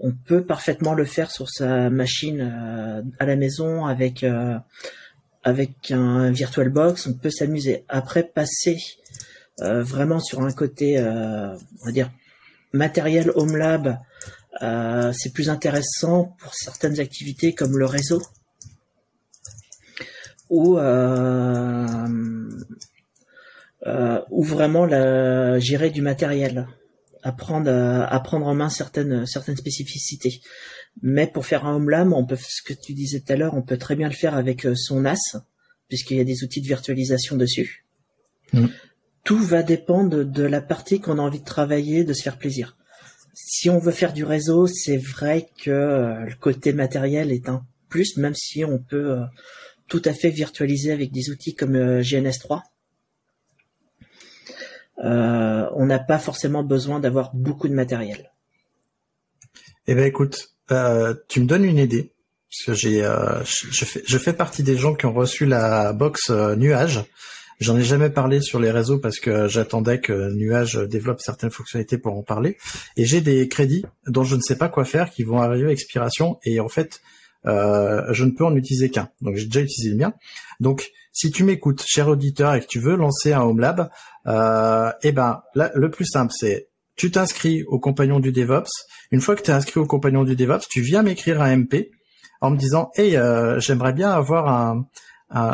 On peut parfaitement le faire sur sa machine euh, à la maison avec euh, avec un VirtualBox. On peut s'amuser. Après, passer euh, vraiment sur un côté, on va dire matériel home lab, c'est plus intéressant pour certaines activités comme le réseau ou euh, ou vraiment la, gérer du matériel, apprendre à, prendre en main certaines certaines spécificités. Mais pour faire un home lab, on peut ce que tu disais tout à l'heure, on peut très bien le faire avec euh, son NAS, puisqu'il y a des outils de virtualisation dessus. Mm. Tout va dépendre de la partie qu'on a envie de travailler, de se faire plaisir. Si on veut faire du réseau, c'est vrai que euh, le côté matériel est un plus, même si on peut euh, tout à fait virtualiser avec des outils comme GNS3 euh, on n'a pas forcément besoin d'avoir beaucoup de matériel. Eh ben écoute, tu me donnes une idée. parce que j'ai, je, fais, partie des gens qui ont reçu la box Nuage. J'en ai jamais parlé sur les réseaux parce que j'attendais que Nuage développe certaines fonctionnalités pour en parler. Et j'ai des crédits dont je ne sais pas quoi faire qui vont arriver à expiration et en fait, euh, je ne peux en utiliser qu'un. Donc j'ai déjà utilisé le mien. Donc si tu m'écoutes, cher auditeur, et que tu veux lancer un Home Lab, euh, eh ben là, le plus simple c'est tu t'inscris au compagnon du DevOps. Une fois que tu es inscrit au compagnon du DevOps, tu viens m'écrire un MP en me disant hey euh, j'aimerais bien avoir un,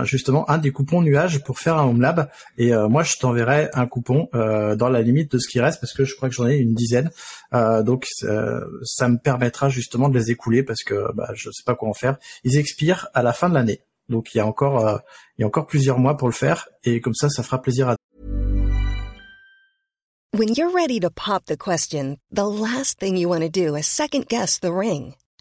justement un des coupons nuages pour faire un home lab. Et euh, moi je t'enverrai un coupon euh, dans la limite de ce qui reste parce que je crois que j'en ai une dizaine. Donc ça me permettra justement de les écouler parce que bah, je sais pas quoi en faire. Ils expirent à la fin de l'année. Donc il y a encore il y a encore plusieurs mois pour le faire. Et comme ça ça fera plaisir à When you're ready to pop the question, the last thing you want to do is second guess the ring.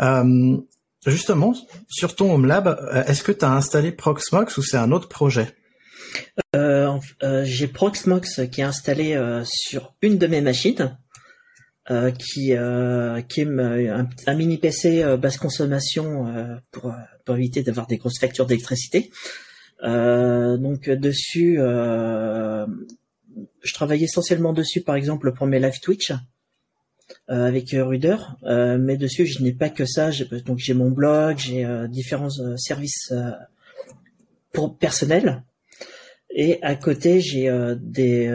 Euh, justement, sur ton Home Lab, euh, est-ce que tu as installé Proxmox ou c'est un autre projet euh, euh, J'ai Proxmox qui est installé sur une de mes machines, qui, qui est un, un, mini PC basse consommation pour, pour éviter d'avoir des grosses factures d'électricité. donc dessus, je travaille essentiellement dessus, par exemple, pour mes live Twitch. Euh, avec euh, Ruder, euh, mais dessus je n'ai pas que ça. Donc j'ai mon blog, j'ai différents services pour personnel. Et à côté, j'ai des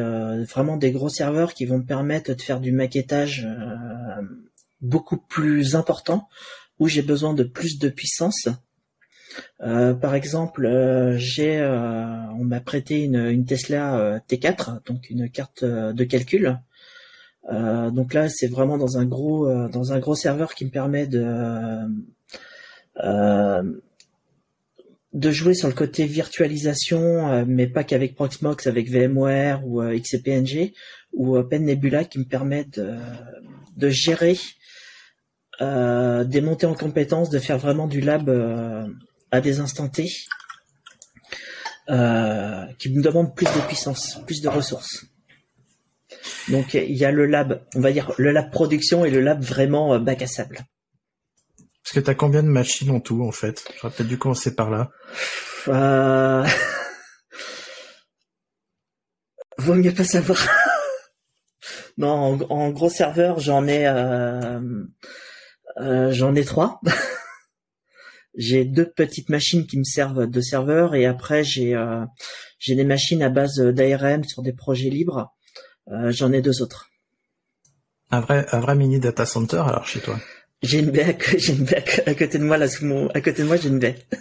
vraiment des gros serveurs qui vont me permettre de faire du maquettage beaucoup plus important, où j'ai besoin de plus de puissance. par exemple, j'ai, on m'a prêté une, une Tesla T4, donc une carte de calcul, euh, donc là, c'est vraiment dans un gros euh, dans un gros serveur qui me permet de euh, de jouer sur le côté virtualisation, mais pas qu'avec Proxmox, avec VMware ou XCPNG ou OpenNebula qui me permet de, de gérer des montées en compétences, de faire vraiment du lab à des instants T, qui me demande plus de puissance, plus de ressources. Donc il y a le lab, on va dire le lab production et le lab vraiment euh, bac à sable. Parce que tu as combien de machines en tout en fait? J'aurais peut-être dû commencer par là. Euh... Vaut mieux pas savoir. non, en, gros serveur, j'en ai euh... Euh, j'en ai trois. j'ai deux petites machines qui me servent de serveur et après j'ai euh, j'ai des machines à base d'ARM sur des projets libres j'en ai deux autres. Un vrai, un vrai mini data center alors chez toi? J'ai une baie, j'ai une baie à côté de moi là sous mon, à côté de moi j'ai une baie.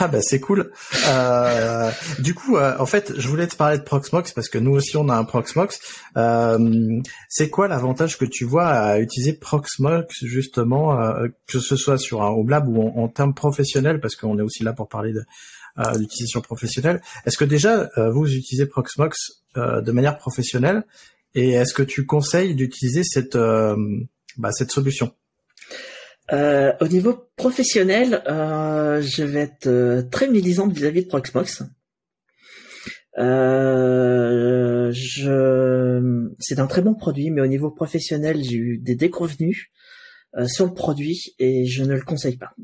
Ah bah c'est cool. Euh, du coup, euh, en fait, je voulais te parler de Proxmox parce que nous aussi on a un Proxmox. Euh, c'est quoi l'avantage que tu vois à utiliser Proxmox justement, euh, que ce soit sur un home lab ou en, en termes professionnels, parce qu'on est aussi là pour parler de d'utilisation professionnelle. Est-ce que déjà vous utilisez Proxmox de manière professionnelle et est-ce que tu conseilles d'utiliser cette bah, cette solution? Euh, au niveau professionnel, euh, je vais être euh, très médisante vis-à-vis de Proxmox. Euh, je... C'est un très bon produit, mais au niveau professionnel, j'ai eu des déconvenus sur le produit et je ne le conseille pas.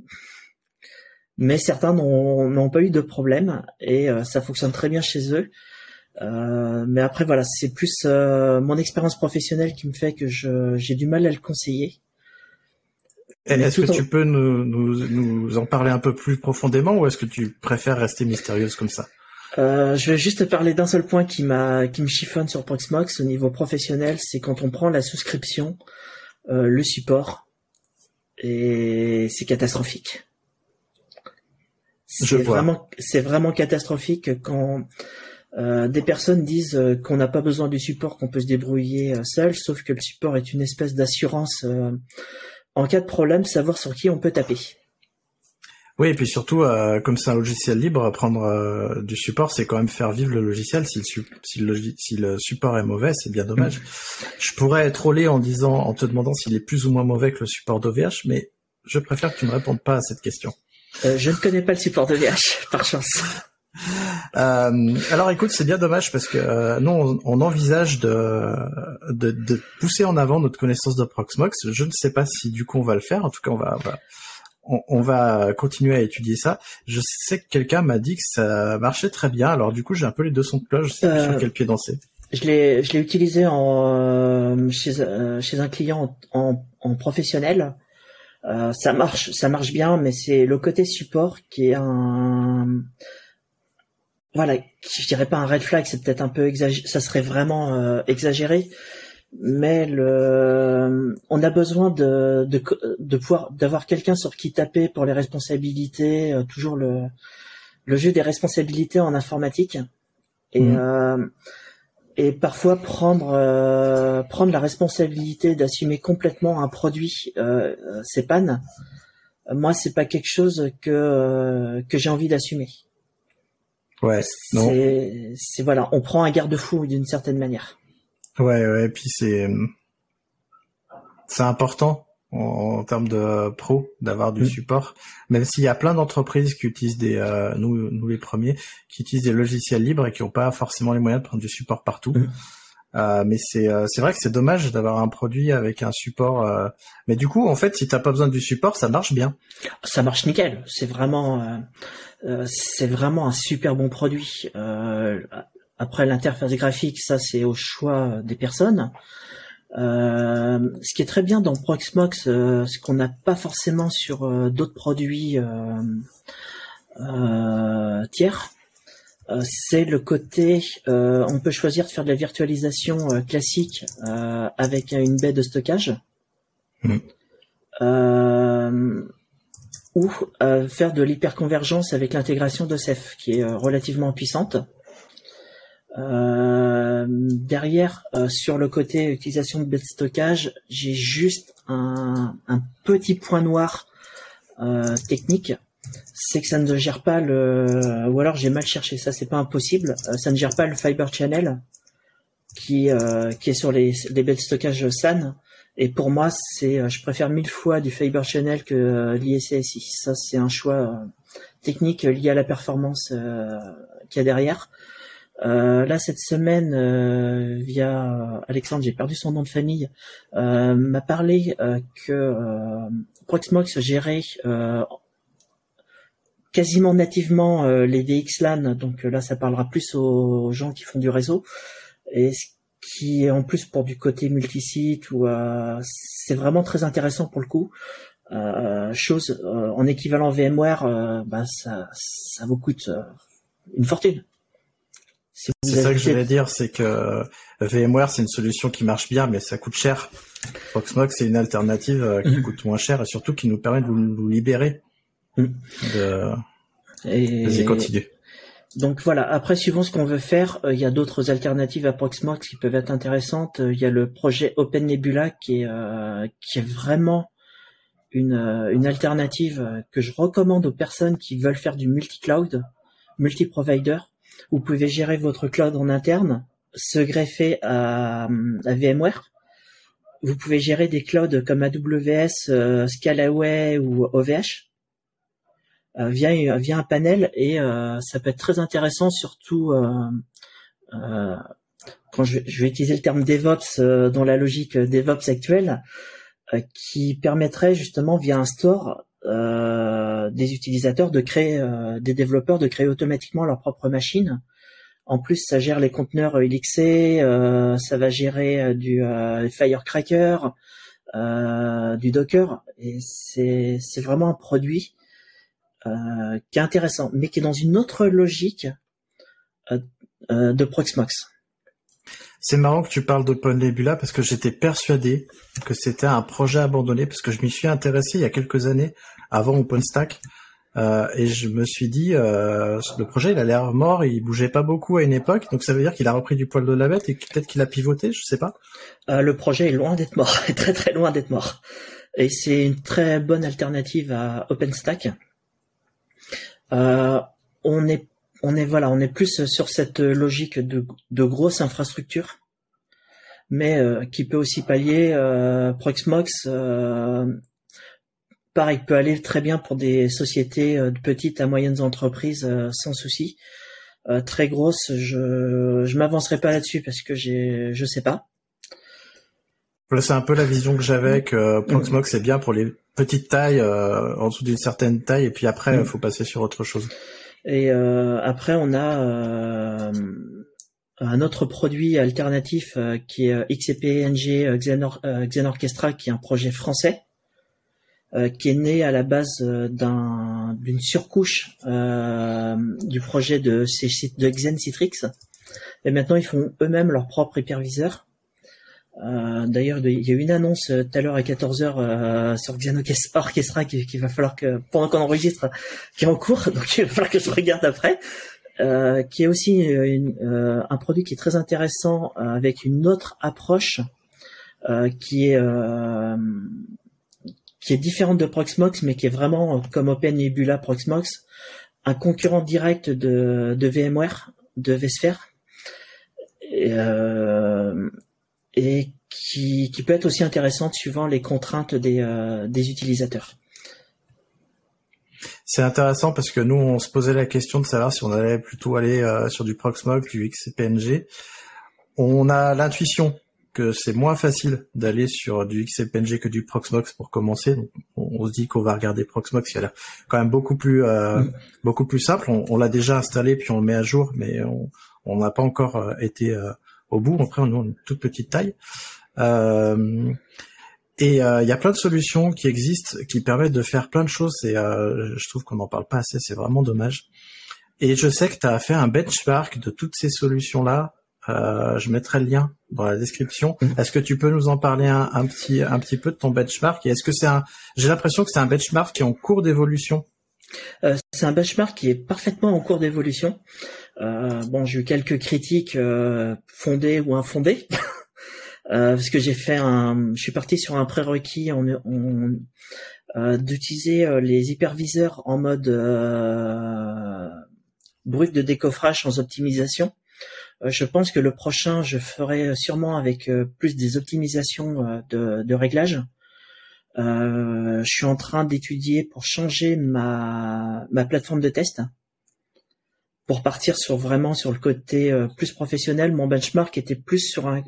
Mais certains n'ont pas eu de problème et ça fonctionne très bien chez eux. mais après voilà, c'est plus mon expérience professionnelle qui me fait que j'ai du mal à le conseiller Est-ce que tu peux nous, nous, nous, en parler un peu plus profondément ou est-ce que tu préfères rester mystérieuse comme ça? Euh, Je vais juste parler d'un seul point qui m'a qui me chiffonne sur Proxmox au niveau professionnel, c'est quand on prend la souscription, euh, le support, et c'est catastrophique. C'est vraiment c'est vraiment catastrophique quand euh, des personnes disent euh, qu'on n'a pas besoin du support, qu'on peut se débrouiller euh, seul, sauf que le support est une espèce d'assurance en cas de problème, savoir sur qui on peut taper. Oui, et puis surtout, comme c'est un logiciel libre, prendre du support, c'est quand même faire vivre le logiciel. Si le, si le, si le support est mauvais, c'est bien dommage. Je pourrais troller en disant, en te demandant s'il est plus ou moins mauvais que le support d'OVH, mais je préfère que tu ne répondes pas à cette question. Je ne connais pas le support d'OVH, par chance. Euh, alors écoute, c'est bien dommage parce que euh, nous, on, on envisage de, de, de, pousser en avant notre connaissance de Proxmox. Je ne sais pas si du coup on va le faire. En tout cas, on va, on, on, va continuer à étudier ça. Je sais que quelqu'un m'a dit que ça marchait très bien. Alors du coup, j'ai un peu les deux sons de cloche. Je sais euh, sur quel pied danser. Je l'ai, je l'ai utilisé en, euh, chez, euh, chez un client en, en professionnel. Ça marche, ça marche bien, mais c'est le côté support qui est un voilà, je dirais pas un red flag, c'est peut-être un peu exagéré, ça serait vraiment euh, exagéré, mais le, on a besoin de, de, de pouvoir d'avoir quelqu'un sur qui taper pour les responsabilités, euh, toujours le, le jeu des responsabilités en informatique, et mmh. Euh, et parfois prendre prendre la responsabilité d'assumer complètement un produit, c'est panne. Moi, c'est pas quelque chose que que j'ai envie d'assumer. Ouais. Non. C'est voilà, on prend un garde-fou d'une certaine manière. Ouais, ouais. Et puis c'est c'est important en, termes de pro d'avoir du mm. support, même s'il y a plein d'entreprises qui utilisent des euh, nous nous les premiers qui utilisent des logiciels libres et qui n'ont pas forcément les moyens de prendre du support partout. Mm. Euh, mais c'est euh, c'est vrai que c'est dommage d'avoir un produit avec un support. Euh, mais du coup, en fait, si t'as pas besoin du support, ça marche bien. Ça marche nickel. C'est vraiment euh, c'est vraiment un super bon produit. après l'interface graphique, ça c'est au choix des personnes. Ce qui est très bien dans Proxmox, ce qu'on n'a pas forcément sur d'autres produits tiers, euh, c'est le côté, euh, on peut choisir de faire de la virtualisation euh, classique avec une baie de stockage, mm. ou faire de l'hyperconvergence avec l'intégration de Ceph, qui est relativement puissante. Derrière, sur le côté utilisation de de stockage, j'ai juste un, un, petit point noir technique c'est que ça ne gère pas le, ou alors j'ai mal cherché, ça c'est pas impossible, euh, ça ne gère pas le Fiber Channel qui euh, qui est sur les les belles stockages SAN. Et pour moi, c'est, euh, je préfère mille fois du Fiber Channel que l'ISSI. Ça, c'est un choix technique lié à la performance qu'il y a derrière. Là, cette semaine, via Alexandre, j'ai perdu son nom de famille, m'a parlé que Proxmox gérait quasiment nativement euh, les VXLAN, donc euh, là ça parlera plus aux gens qui font du réseau, et ce qui est en plus pour du côté multisite ou euh, c'est vraiment très intéressant pour le coup. chose en équivalent VMware, bah, ça, ça vous coûte une fortune. C'est ça que je voulais dire, c'est que VMware c'est une solution qui marche bien, mais ça coûte cher. Proxmox c'est une alternative qui mhm. coûte moins cher et surtout qui nous permet de vous libérer Mm. Vas-y, continue. Donc voilà. Après, suivant ce qu'on veut faire, euh, il y a d'autres alternatives à Proxmox qui peuvent être intéressantes. Euh, il y a le projet Open Nebula qui est euh, qui est vraiment une une alternative que je recommande aux personnes qui veulent faire du multi-cloud, multi-provider. Vous pouvez gérer votre cloud en interne, se greffer à, VMware. Vous pouvez gérer des clouds comme AWS, Scalaway ou OVH euh, via, un panel et euh, ça peut être très intéressant surtout euh, quand je, vais utiliser le terme DevOps dans la logique DevOps actuelle, qui permettrait justement via un store des utilisateurs de créer, des développeurs de créer automatiquement leur propre machine. En plus, ça gère les conteneurs LXC, ça va gérer du Firecracker, du Docker. Et c'est vraiment un produit qui est intéressant, mais qui est dans une autre logique de Proxmox. C'est marrant que tu parles d'OpenNebula parce que j'étais persuadé que c'était un projet abandonné parce que je m'y suis intéressé il y a quelques années avant OpenStack euh, et je me suis dit euh, le projet il a l'air mort, il bougeait pas beaucoup à une époque donc ça veut dire qu'il a repris du poil de la bête et peut-être qu'il a pivoté, je sais pas. Euh, le projet est loin d'être mort, est très très loin d'être mort et c'est une très bonne alternative à OpenStack. on est on est voilà, on est plus sur cette logique de, de grosse infrastructure, mais euh, qui peut aussi pallier euh, Proxmox. Euh, pareil, peut aller très bien pour des sociétés de petites à moyennes entreprises sans souci. très grosses, je je m'avancerai pas là-dessus parce que j'ai je sais pas. C'est un peu la vision que j'avais que Proxmox est bien pour les petites tailles en dessous d'une certaine taille et puis après il mm. faut passer sur autre chose. Et euh, après, on a euh, un autre produit alternatif euh, qui est XCP-NG Xen, Xen Orchestra, qui est un projet français. qui est né à la base d'un d'une surcouche du projet de, de Xen Citrix. Et maintenant, ils font eux-mêmes leur propre hyperviseur. Euh, d'ailleurs, il y a eu une annonce euh, tout à l'heure à 14h euh, sur Xen Orchestra qui, qui va falloir que, pendant qu'on enregistre, qui est en cours, donc il va falloir que je regarde après, qui est aussi un produit qui est très intéressant avec une autre approche qui est qui est différente de Proxmox, mais qui est vraiment comme Open Nebula Proxmox, un concurrent direct de, de VMware, de vSphere. Et, et qui, qui peut être aussi intéressante suivant les contraintes des, euh, des utilisateurs. C'est intéressant parce que nous, on se posait la question de savoir si on allait plutôt aller euh, sur du Proxmox, du XCPNG. On a l'intuition que c'est moins facile d'aller sur du XCPNG que du Proxmox pour commencer. Donc, on, se dit qu'on va regarder Proxmox, qui a l'air quand même beaucoup plus euh, mm. beaucoup plus simple. On, on l'a déjà installé puis on le met à jour, mais on n'a pas encore été au bout. Après, on a une toute petite taille. Euh, et il euh, y a plein de solutions qui existent qui permettent de faire plein de choses. Et euh, je trouve qu'on n'en parle pas assez. C'est vraiment dommage. Et je sais que tu as fait un benchmark de toutes ces solutions-là. Euh, je mettrai le lien dans la description. Mm. Est-ce que tu peux nous en parler un, un, petit un petit peu de ton benchmark? Et est-ce que c'est un J'ai l'impression que c'est un benchmark qui est en cours d'évolution. Euh, c'est un benchmark qui est parfaitement en cours d'évolution. Euh, bon, j'ai eu quelques critiques euh, fondées ou infondées, euh, parce que j'ai fait un, je suis parti sur un prérequis en, d'utiliser les hyperviseurs en mode brut de décoffrage sans optimisation. je pense que le prochain, je ferai sûrement avec plus des optimisations de, de réglage. Je suis en train d'étudier pour changer ma, ma plateforme de test pour partir sur vraiment sur le côté euh, plus professionnel, mon benchmark était plus sur un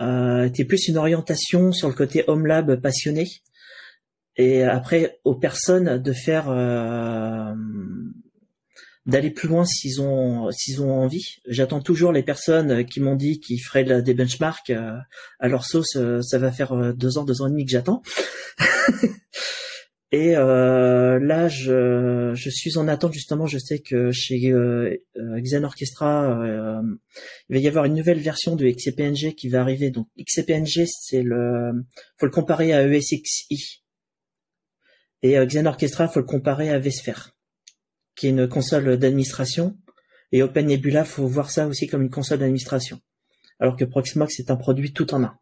euh, était plus une orientation sur le côté home lab passionné. Et après aux personnes de faire euh, d'aller plus loin s'ils ont s'ils ont envie. J'attends toujours les personnes qui m'ont dit qu'ils feraient des benchmarks à leur sauce. ça va faire deux ans, deux ans et demi que j'attends. Et euh, là, je, je, suis en attente justement. Je sais que chez euh, euh Xen Orchestra, euh, il va y avoir une nouvelle version de XCPNG qui va arriver. Donc XCPNG, c'est le, faut le comparer à ESXi. Et euh, Xen Orchestra, faut le comparer à vSphere, qui est une console d'administration. Et Open Nebula, faut voir ça aussi comme une console d'administration. Alors que Proxmox est un produit tout en un.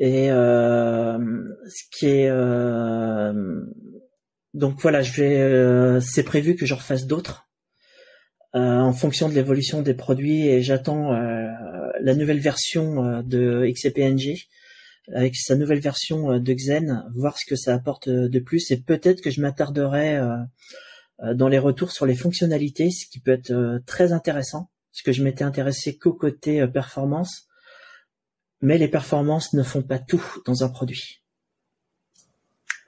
Et euh, ce qui est euh, donc voilà, je vais, euh, c'est prévu que je refasse d'autres en fonction de l'évolution des produits et j'attends la nouvelle version de XCPNG avec sa nouvelle version de Xen, voir ce que ça apporte de plus et peut-être que je m'attarderai dans les retours sur les fonctionnalités, ce qui peut être très intéressant, parce que je m'étais intéressé qu'au côté performance mais les performances ne font pas tout dans un produit.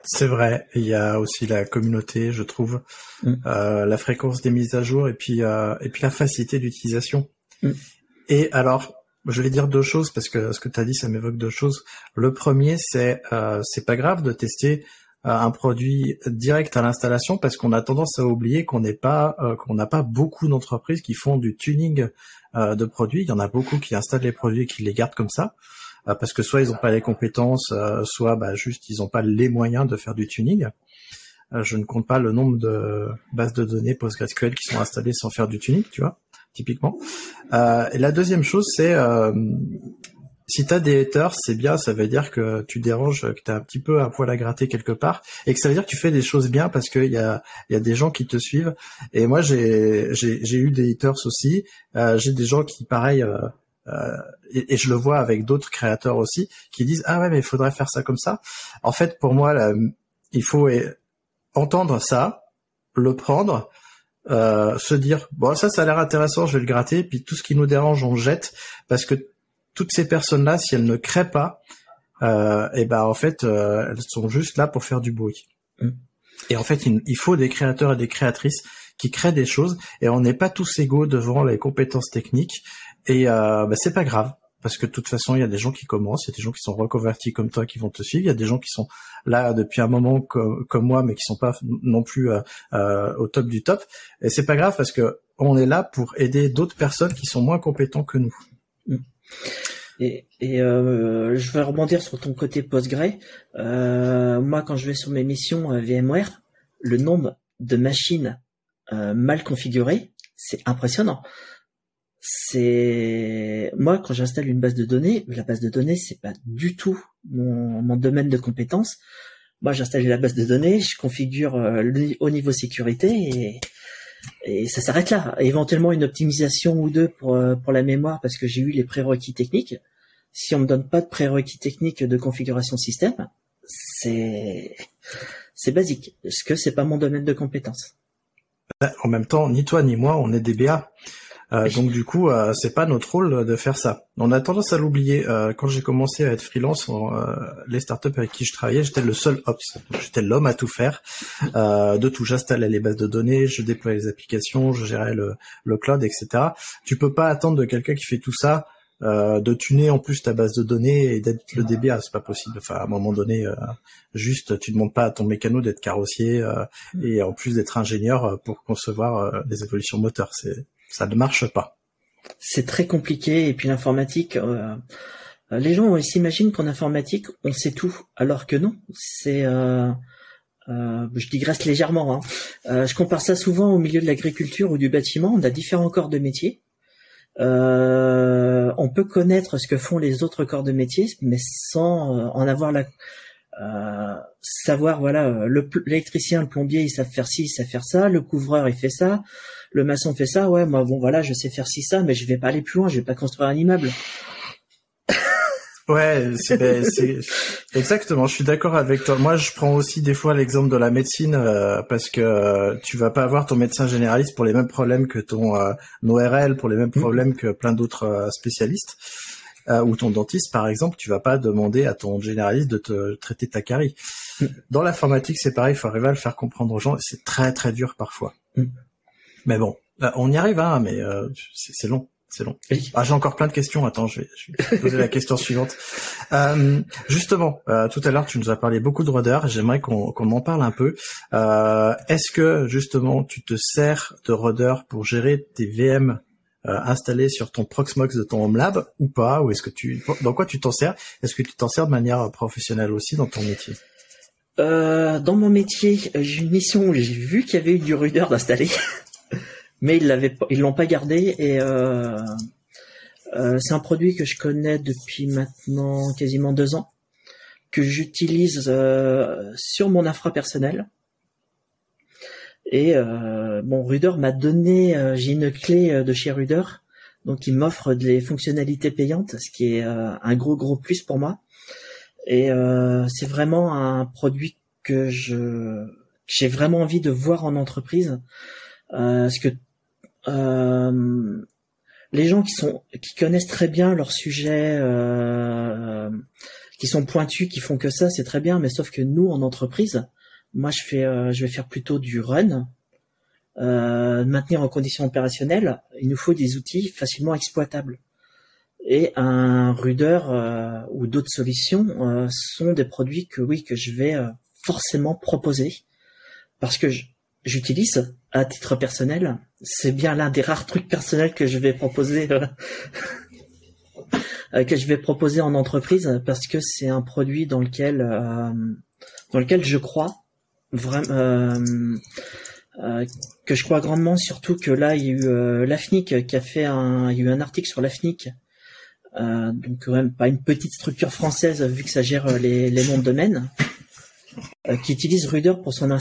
C'est vrai. Il y a aussi la communauté, je trouve, mm. euh, la fréquence des mises à jour et puis euh, et puis la facilité d'utilisation. Mm. Et alors, je vais dire deux choses parce que ce que tu as dit, ça m'évoque deux choses. Le premier, c'est euh, c'est pas grave de tester euh, un produit direct à l'installation parce qu'on a tendance à oublier qu'on n'est pas euh, qu'on n'a pas beaucoup d'entreprises qui font du tuning euh, de produits. Il y en a beaucoup qui installent les produits et qui les gardent comme ça parce que soit ils n'ont pas les compétences, soit bah, juste ils n'ont pas les moyens de faire du tuning. je ne compte pas le nombre de bases de données PostgreSQL qui sont installées sans faire du tuning, tu vois typiquement. Euh, la deuxième chose, c'est euh, si tu as des haters, c'est bien, ça veut dire que tu déranges, que tu as un petit peu un poil à gratter quelque part, et que ça veut dire que tu fais des choses bien parce qu'il y a, y a des gens qui te suivent. Et moi, j'ai eu des haters aussi. Euh, j'ai des gens qui, pareil, euh, euh, et, je le vois avec d'autres créateurs aussi, qui disent ah ouais mais il faudrait faire ça comme ça. En fait, pour moi, il faut entendre ça, le prendre, euh, se dire bon ça ça a l'air intéressant je vais le gratter. Puis tout ce qui nous dérange on jette. Parce que toutes ces personnes là si elles ne créent pas euh, et ben en fait euh, elles sont juste là pour faire du bruit. Mm. et en fait il, faut des créateurs et des créatrices qui créent des choses. Et on n'est pas tous égaux devant les compétences techniques. Et euh, ben, c'est pas grave parce que de toute façon, il y a des gens qui commencent, il y a des gens qui sont reconvertis comme toi qui vont te suivre, il y a des gens qui sont là depuis un moment comme, moi, mais qui sont pas non plus euh, euh, au top du top. Et c'est pas grave parce que on est là pour aider d'autres personnes qui sont moins compétents que nous. Mm. Et, euh, je vais rebondir sur ton côté Postgre. moi, quand je vais sur mes missions VMware, le nombre de machines mal configurées, c'est impressionnant c'est moi quand j'installe une base de données, la base de données c'est pas du tout mon, mon domaine de compétence. Moi j'installe la base de données, je configure euh, au niveau sécurité et, et ça s'arrête là. Éventuellement une optimisation ou deux pour euh, pour la mémoire parce que j'ai eu les prérequis techniques. Si on me donne pas de prérequis techniques de configuration système, c'est c'est basique parce que c'est pas mon domaine de compétence. En même temps, ni toi ni moi, on est des BA. Euh, donc du coup, euh, c'est pas notre rôle de faire ça. On a tendance à l'oublier. Euh, quand j'ai commencé à être freelance, les startups avec qui je travaillais, j'étais le seul ops. J'étais l'homme à tout faire, de tout. J'installais les bases de données, je déployais les applications, je gérais le, le cloud, etc. Tu peux pas attendre de quelqu'un qui fait tout ça. de tuner en plus ta base de données et d'être le DBA, c'est pas possible. Enfin, à un moment donné, juste, tu demandes pas à ton mécano d'être carrossier et en plus d'être ingénieur pour concevoir des évolutions moteurs. C'est ça ne marche pas. C'est très compliqué et puis l'informatique, euh, les gens s'imaginent qu'en informatique on sait tout, alors que non. C'est, euh, euh, je digresse légèrement. Hein. je compare ça souvent au milieu de l'agriculture ou du bâtiment. On a différents corps de métier. on peut connaître ce que font les autres corps de métier, mais sans en avoir la savoir voilà l'électricien, le plombier, ils savent faire ci, ils savent faire ça, le couvreur il fait ça, le maçon fait ça, ouais, moi bon voilà, je sais faire ci ça, mais je vais pas aller plus loin, je vais pas construire un immeuble. Ouais, ben, c'est exactement. Je suis d'accord avec toi. Moi, je prends aussi des fois l'exemple de la médecine euh, parce que euh, tu vas pas avoir ton médecin généraliste pour les mêmes problèmes que ton euh, ORL, pour les mêmes mm. problèmes que plein d'autres spécialistes. Ou ton dentiste, par exemple, tu vas pas demander à ton généraliste de te traiter ta carie. Mm. Dans l'informatique, c'est pareil. Il faut arriver à le faire comprendre aux gens. C'est très très dur parfois. Mm. Mais bon, on y arrive, hein, mais euh, c'est long. C'est long. Ah, j'ai encore plein de questions. Attends, je vais, je vais poser la question suivante. Euh, justement, euh, tout à l'heure, tu nous as parlé beaucoup de Rudder. J'aimerais qu'on qu'on en parle un peu. Euh, Est-ce que justement, tu te sers de Rudder pour gérer tes VM euh, installés sur ton Proxmox de ton Home Lab ou pas Ou est-ce que tu, dans quoi tu t'en sers? Est-ce que tu t'en sers de manière professionnelle aussi dans ton métier? Euh, Dans mon métier, j'ai une mission où j'ai vu qu'il y avait eu du Rudder d'installer. mais ils l'avaient ils l'ont pas gardé et euh, euh, c'est un produit que je connais depuis maintenant quasiment deux ans que j'utilise euh, sur mon infra personnel et bon Ruder m'a donné j'ai une clé de chez Ruder. Donc il m'offre des fonctionnalités payantes ce qui est un gros gros plus pour moi. Et c'est vraiment un produit que je j'ai vraiment envie de voir en entreprise. Parce que euh, les gens qui sont qui connaissent très bien leur sujet, euh, qui sont pointus, qui font que ça, c'est très bien. Mais sauf que nous, en entreprise, moi, je fais, euh, je vais faire plutôt du run, maintenir en condition opérationnelle. Il nous faut des outils facilement exploitables. Et un Ruder ou d'autres solutions sont des produits que oui que je vais forcément proposer parce que j'utilise à titre personnel. C'est bien l'un des rares trucs personnels que je vais proposer euh, que je vais proposer en entreprise parce que c'est un produit dans lequel euh, dans lequel je crois vraiment euh, que je crois grandement surtout que là il y a eu l'AFNIC qui a fait un il y a eu un article sur l'AFNIC donc même pas une petite structure française vu que ça gère les, les noms de domaine qui utilise Ruder pour son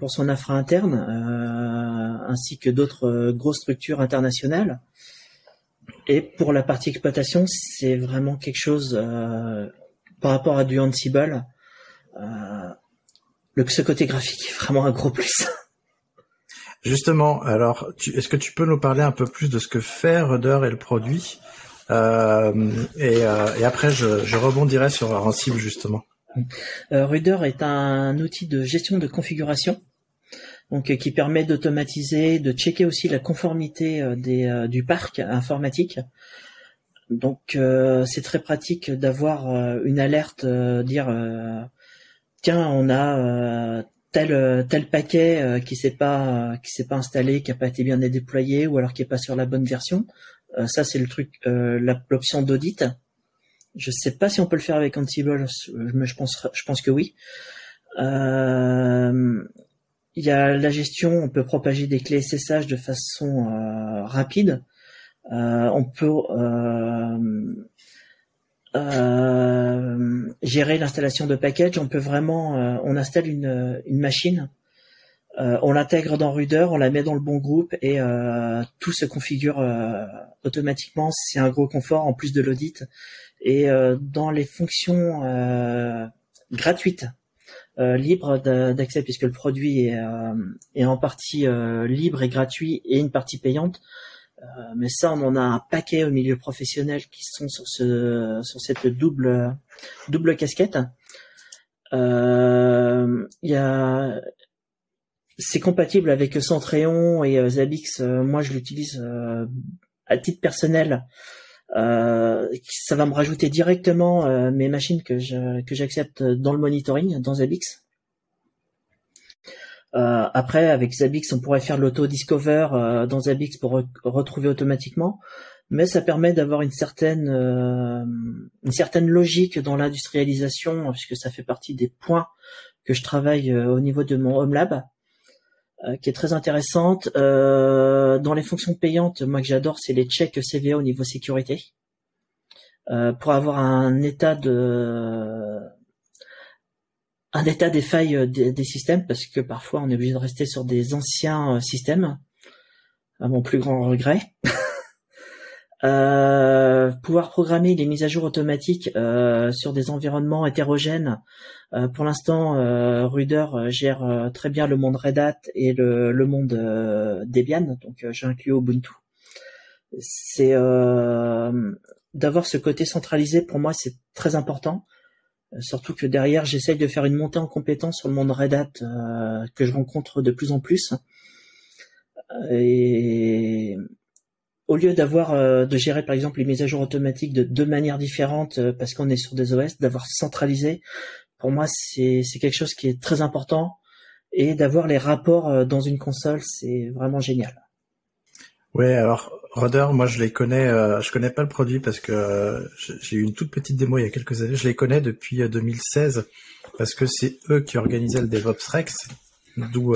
pour son infra interne ainsi que d'autres grosses structures internationales et pour la partie exploitation, c'est vraiment quelque chose euh, par rapport à du Ansible. Euh, le, ce côté graphique est vraiment un gros plus. Justement, alors, est-ce que tu peux nous parler un peu plus de ce que fait Rudder et le produit euh, et, euh, et, après, je, je, rebondirai sur Ansible justement. Euh, Rudder est un outil de gestion de configuration donc euh, qui permet d'automatiser, de checker aussi la conformité des, du parc informatique. Donc c'est très pratique d'avoir une alerte, dire tiens on a tel tel paquet qui s'est pas qui s'est pas installé, qui a pas été bien déployé ou alors qui est pas sur la bonne version. ça c'est le truc, l'option d'audit. Je sais pas si on peut le faire avec Ansible, mais je pense je pense que oui. Euh, il y a la gestion, on peut propager des clés SSH de façon euh, rapide. Euh, on peut euh, gérer l'installation de package. On peut vraiment, on installe une, une machine, on l'intègre dans Ruder, on la met dans le bon groupe et tout se configure automatiquement. C'est un gros confort en plus de l'audit. Et dans les fonctions gratuites euh, libre d'accès puisque le produit est, euh, en partie euh, libre et gratuit et une partie payante. Mais ça, on en a un paquet au milieu professionnel qui sont sur ce sur cette double double casquette. Il y a c'est compatible avec Centréon et Zabbix. moi, je l'utilise à titre personnel euh, ça va me rajouter directement euh, mes machines que que j'accepte dans le monitoring dans Zabbix. Euh, après, avec Zabbix, on pourrait faire l'auto-discover euh, dans Zabbix pour retrouver automatiquement, mais ça permet d'avoir une certaine une certaine logique dans l'industrialisation, puisque ça fait partie des points que je travaille au niveau de mon Home Lab. Euh, qui est très intéressante. Euh, dans les fonctions payantes, moi que j'adore, c'est les checks CVA au niveau sécurité. Euh, pour avoir un état de un état des failles des, des, systèmes parce que parfois on est obligé de rester sur des anciens systèmes à mon plus grand regret Euh, pouvoir programmer les mises à jour automatiques euh, sur des environnements hétérogènes. Euh, pour l'instant, Ruder gère très bien le monde Red Hat et le, le monde Debian, donc j'ai inclus Ubuntu. C'est d'avoir ce côté centralisé pour moi, c'est très important. Surtout que derrière, j'essaye de faire une montée en compétence sur le monde Red Hat que je rencontre de plus en plus. Et au lieu d'avoir euh, de gérer par exemple les mises à jour automatiques de deux manières différentes euh, parce qu'on est sur des OS, d'avoir centralisé, pour moi c'est quelque chose qui est très important et d'avoir les rapports euh, dans une console, c'est vraiment génial. Ouais, alors Rudder, moi je les connais, je connais pas le produit parce que j'ai eu une toute petite démo il y a quelques années. Je les connais depuis 2016 parce que c'est eux qui organisaient le DevOps Rex, d'où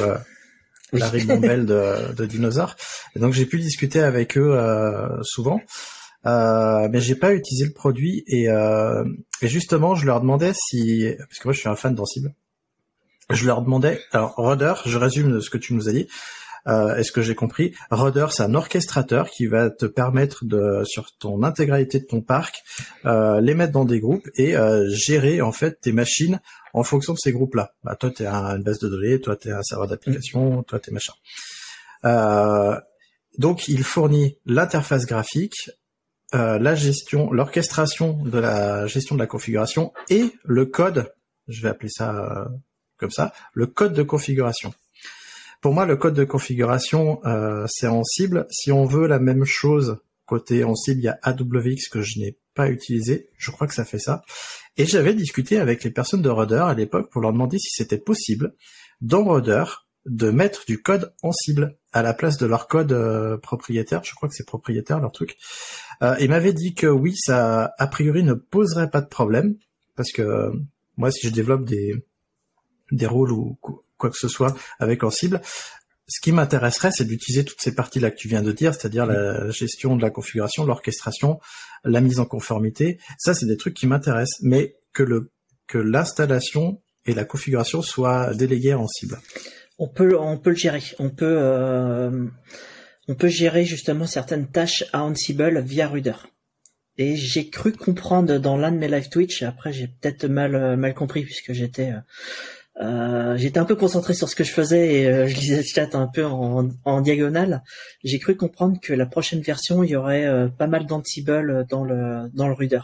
la ribambelle de, de dinosaures. Et donc j'ai pu discuter avec eux euh, souvent. Euh, mais j'ai pas utilisé le produit et, euh, et, justement je leur demandais si parce que moi je suis un fan d'Ansible je leur demandais alors Rudder je résume ce que tu nous as dit euh, est-ce que j'ai compris? Rudder, c'est un orchestrateur qui va te permettre de, sur ton intégralité de ton parc, euh, les mettre dans des groupes et euh, gérer en fait tes machines en fonction de ces groupes-là. Bah, toi, tu es un, une base de données, toi, tu es un serveur d'application, toi, tu es machin. Euh, donc, il fournit l'interface graphique, euh, la gestion, l'orchestration de la gestion de la configuration et le code, je vais appeler ça euh, comme ça, le code de configuration. Pour moi, le code de configuration, euh, c'est en cible. Si on veut la même chose côté Ansible, il y a AWX que je n'ai pas utilisé. Je crois que ça fait ça. Et j'avais discuté avec les personnes de Rudder à l'époque pour leur demander si c'était possible dans Rudder de mettre du code Ansible à la place de leur code euh, propriétaire. Je crois que c'est propriétaire leur truc. Euh, il m'avait dit que oui, ça a priori ne poserait pas de problème parce que euh, moi, si je développe des des rôles ou quoi que ce soit avec Ansible, ce qui m'intéresserait, c'est d'utiliser toutes ces parties-là que tu viens de dire, c'est-à-dire la gestion de la configuration, l'orchestration, la mise en conformité. Ça, c'est des trucs qui m'intéressent, mais que l'installation et la configuration soient déléguées en cible. On peut on peut le gérer. On peut euh, on peut gérer justement certaines tâches à Ansible via Ruder. Et j'ai cru comprendre dans l'un de mes live Twitch, après j'ai peut-être mal mal compris puisque j'étais euh, j'étais un peu concentré sur ce que je faisais et euh, je lisais le chat un peu en, diagonale. J'ai cru comprendre que la prochaine version, il y aurait euh, pas mal d'Ansible dans le dans le Ruder.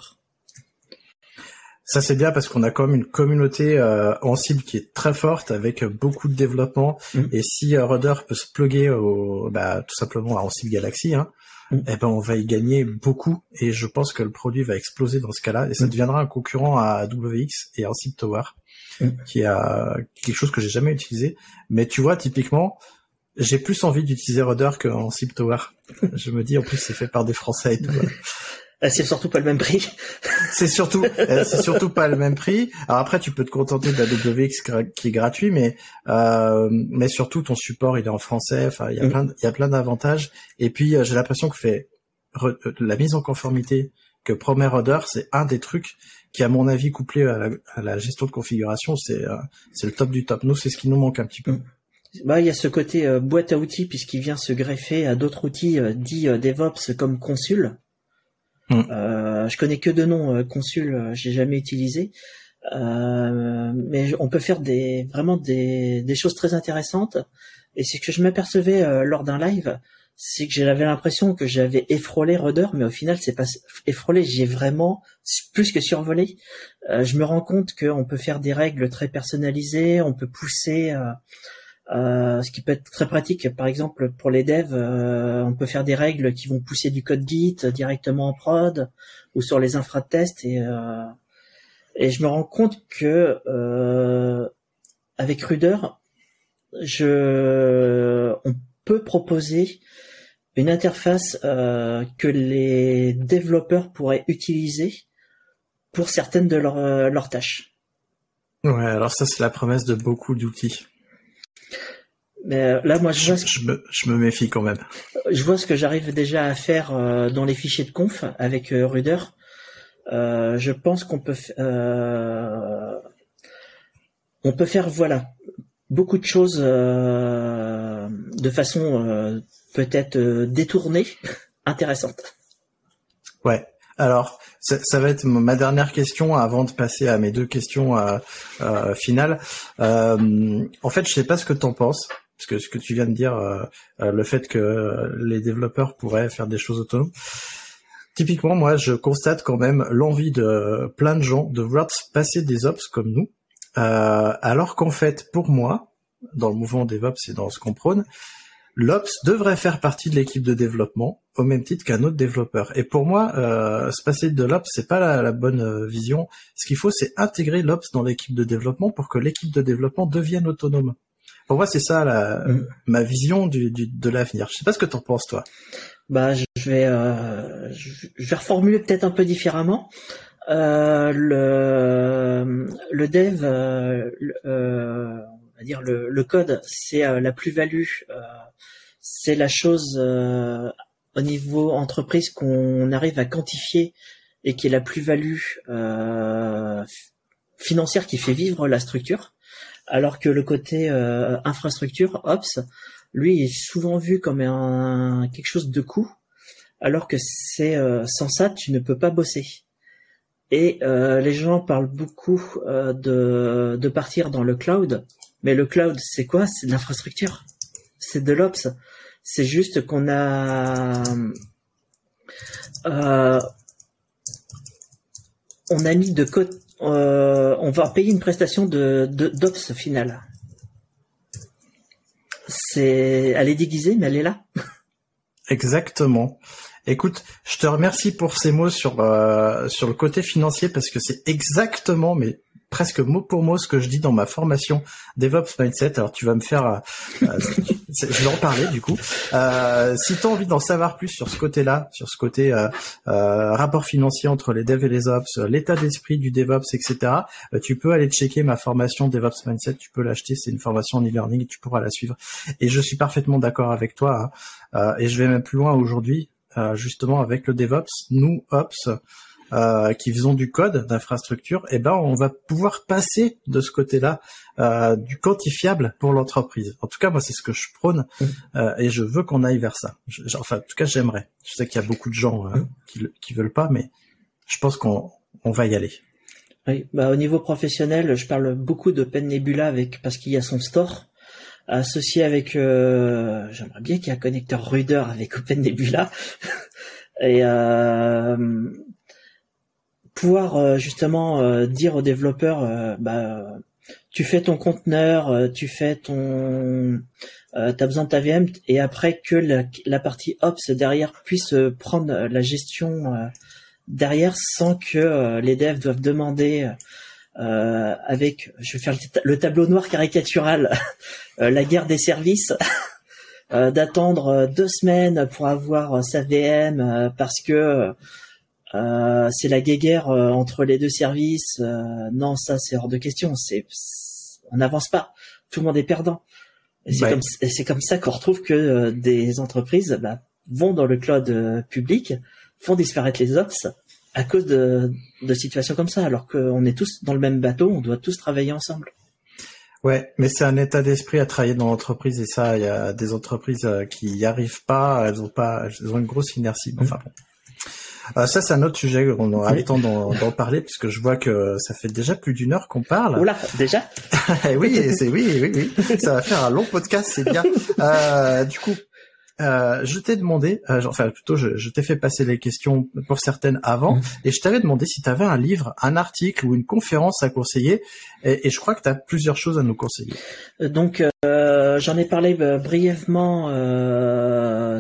Ça c'est bien parce qu'on a quand même une communauté Ansible qui est très forte avec beaucoup de développement. Mm. Et si Rudder peut se plugger au, bah, tout simplement à Ansible Galaxy, hein, eh ben on va y gagner beaucoup. Et je pense que le produit va exploser dans ce cas-là et ça mm. deviendra un concurrent à WX et Ansible Tower. Mm. qui a quelque chose que j'ai jamais utilisé. Mais tu vois, typiquement, j'ai plus envie d'utiliser Rudder qu'en Zip Tower. je me dis, en plus, c'est fait par des Français et tout. Euh, c'est surtout pas le même prix. c'est surtout, euh, c'est surtout pas le même prix. Alors après, tu peux te contenter de la WX qui est gratuit, mais euh, mais surtout ton support il est en français. Enfin, il y a mm. plein, il y a plein d'avantages. Et puis j'ai l'impression que fait la mise en conformité que promet Rudder, c'est un des trucs qui, à mon avis, couplé à la, gestion de configuration, c'est c'est le top du top. Nous, c'est ce qui nous manque un petit peu. Mm. Bah, il y a ce côté euh, boîte à outils puisqu'il vient se greffer à d'autres outils euh, dits DevOps comme Consul. Mm. je connais que deux noms Consul, j'ai jamais utilisé, mais on peut faire des vraiment des, des choses très intéressantes. Et c'est que je m'apercevais lors d'un live, c'est que j'avais l'impression que j'avais effrôlé Rudder, mais au final, c'est pas effrôlé. J'ai vraiment plus que survolé. Euh, je me rends compte qu'on peut faire des règles très personnalisées, on peut pousser, euh, euh, ce qui peut être très pratique. Par exemple, pour les devs, on peut faire des règles qui vont pousser du code Git directement en prod ou sur les infra de test. Et, et je me rends compte que avec Rudder, je, on peut proposer une interface euh, que les développeurs pourraient utiliser pour certaines de leurs, euh, leurs tâches. Ouais, alors ça c'est la promesse de beaucoup d'outils. Mais euh, là, moi, je, vois je, me, je me méfie quand même. Je vois ce que j'arrive déjà à faire dans les fichiers de conf avec Ruder. je pense qu'on peut, on peut faire, voilà, beaucoup de choses de façon peut-être euh, détournée, intéressante. Ouais. Alors, ça, va être ma dernière question avant de passer à mes deux questions euh, euh, finales. en fait, je sais pas ce que tu en penses, parce que ce que tu viens de dire, le fait que les développeurs pourraient faire des choses autonomes. Typiquement, moi, je constate quand même l'envie de plein de gens de vouloir passer des ops comme nous, alors qu'en fait, pour moi, dans le mouvement DevOps et dans ce qu'on prône, l'Ops devrait faire partie de l'équipe de développement au même titre qu'un autre développeur. Et pour moi, euh, se passer de l'Ops, c'est pas la, bonne euh, vision. Ce qu'il faut, c'est intégrer l'Ops dans l'équipe de développement pour que l'équipe de développement devienne autonome. Pour moi, c'est ça la, mm. ma vision du, de l'avenir. Je sais pas ce que t'en penses, toi. Bah, je vais, euh, je vais reformuler peut-être un peu différemment. Euh, le, le dev, euh, on va dire le, le code, c'est la plus-value c'est la chose euh, au niveau entreprise qu'on arrive à quantifier et qui est la plus-value euh, financière qui fait vivre la structure, alors que le côté euh, infrastructure, ops, lui est souvent vu comme un quelque chose de coût, alors que c'est sans ça tu ne peux pas bosser. Et les gens parlent beaucoup de, partir dans le cloud, mais le cloud c'est quoi? C'est de l'infrastructure, c'est de l'ops. C'est juste qu'on a euh, on a mis de côté euh, on va payer une prestation de d'ops final. C'est elle est déguisée mais elle est là. Exactement. Écoute, je te remercie pour ces mots sur euh, sur le côté financier parce que c'est exactement mais presque mot pour mot ce que je dis dans ma formation DevOps Mindset. Alors tu vas me faire, euh, euh, je vais en parler du coup. Euh, si tu as envie d'en savoir plus sur ce côté-là, sur ce côté rapport financier entre les devs et les ops, l'état d'esprit du DevOps, etc., tu peux aller checker ma formation DevOps Mindset. Tu peux l'acheter, c'est une formation en e-learning, tu pourras la suivre. Et je suis parfaitement d'accord avec toi. Hein. et je vais même plus loin aujourd'hui, justement avec le DevOps. Nous, Ops, euh, qui faisons du code d'infrastructure, eh ben on va pouvoir passer de ce côté-là euh, du quantifiable pour l'entreprise. En tout cas, moi c'est ce que je prône mmh. euh, et je veux qu'on aille vers ça. enfin, en tout cas, j'aimerais. Je sais qu'il y a beaucoup de gens euh, mmh. qui, qui veulent pas, mais je pense qu'on on va y aller. Oui, bah, au niveau professionnel, je parle beaucoup d'Open Nebula avec parce qu'il y a son store associé avec. Euh, J'aimerais bien qu'il y ait un connecteur Ruder avec Open Nebula. Et euh, pouvoir euh, justement euh, dire aux développeurs, euh, bah, tu fais ton conteneur, tu fais ton, euh, t'as besoin de ta VM, et après que la, partie ops derrière puisse prendre la gestion derrière sans que les devs doivent demander avec, je vais faire le, tableau noir caricatural, la guerre des services. d'attendre deux semaines pour avoir sa VM parce que euh, c'est la guéguerre euh, entre les deux services. Euh, non, ça c'est hors de question. C'est, on n'avance pas. Tout le monde est perdant. Et c'est comme, c'est comme ça qu'on retrouve que des entreprises bah, vont dans le cloud public, font disparaître les ops à cause de, de situations comme ça, alors qu'on est tous dans le même bateau, on doit tous travailler ensemble. Ouais, mais c'est un état d'esprit à travailler dans l'entreprise et ça, il y a des entreprises qui y arrivent pas, elles ont pas, elles ont une grosse inertie. Enfin bon. Euh, ça, c'est un autre sujet. On aura le temps d'en parler puisque je vois que ça fait déjà plus d'une heure qu'on parle. Oula, déjà Oui, c'est oui, oui, oui. Ça va faire un long podcast, c'est bien. Euh, du coup, euh, je t'ai demandé, euh, enfin plutôt je, je t'ai fait passer les questions pour certaines avant, mmh. et je t'avais demandé si tu avais un livre, un article ou une conférence à conseiller, et, et je crois que tu as plusieurs choses à nous conseiller. Euh, donc euh, j'en ai parlé brièvement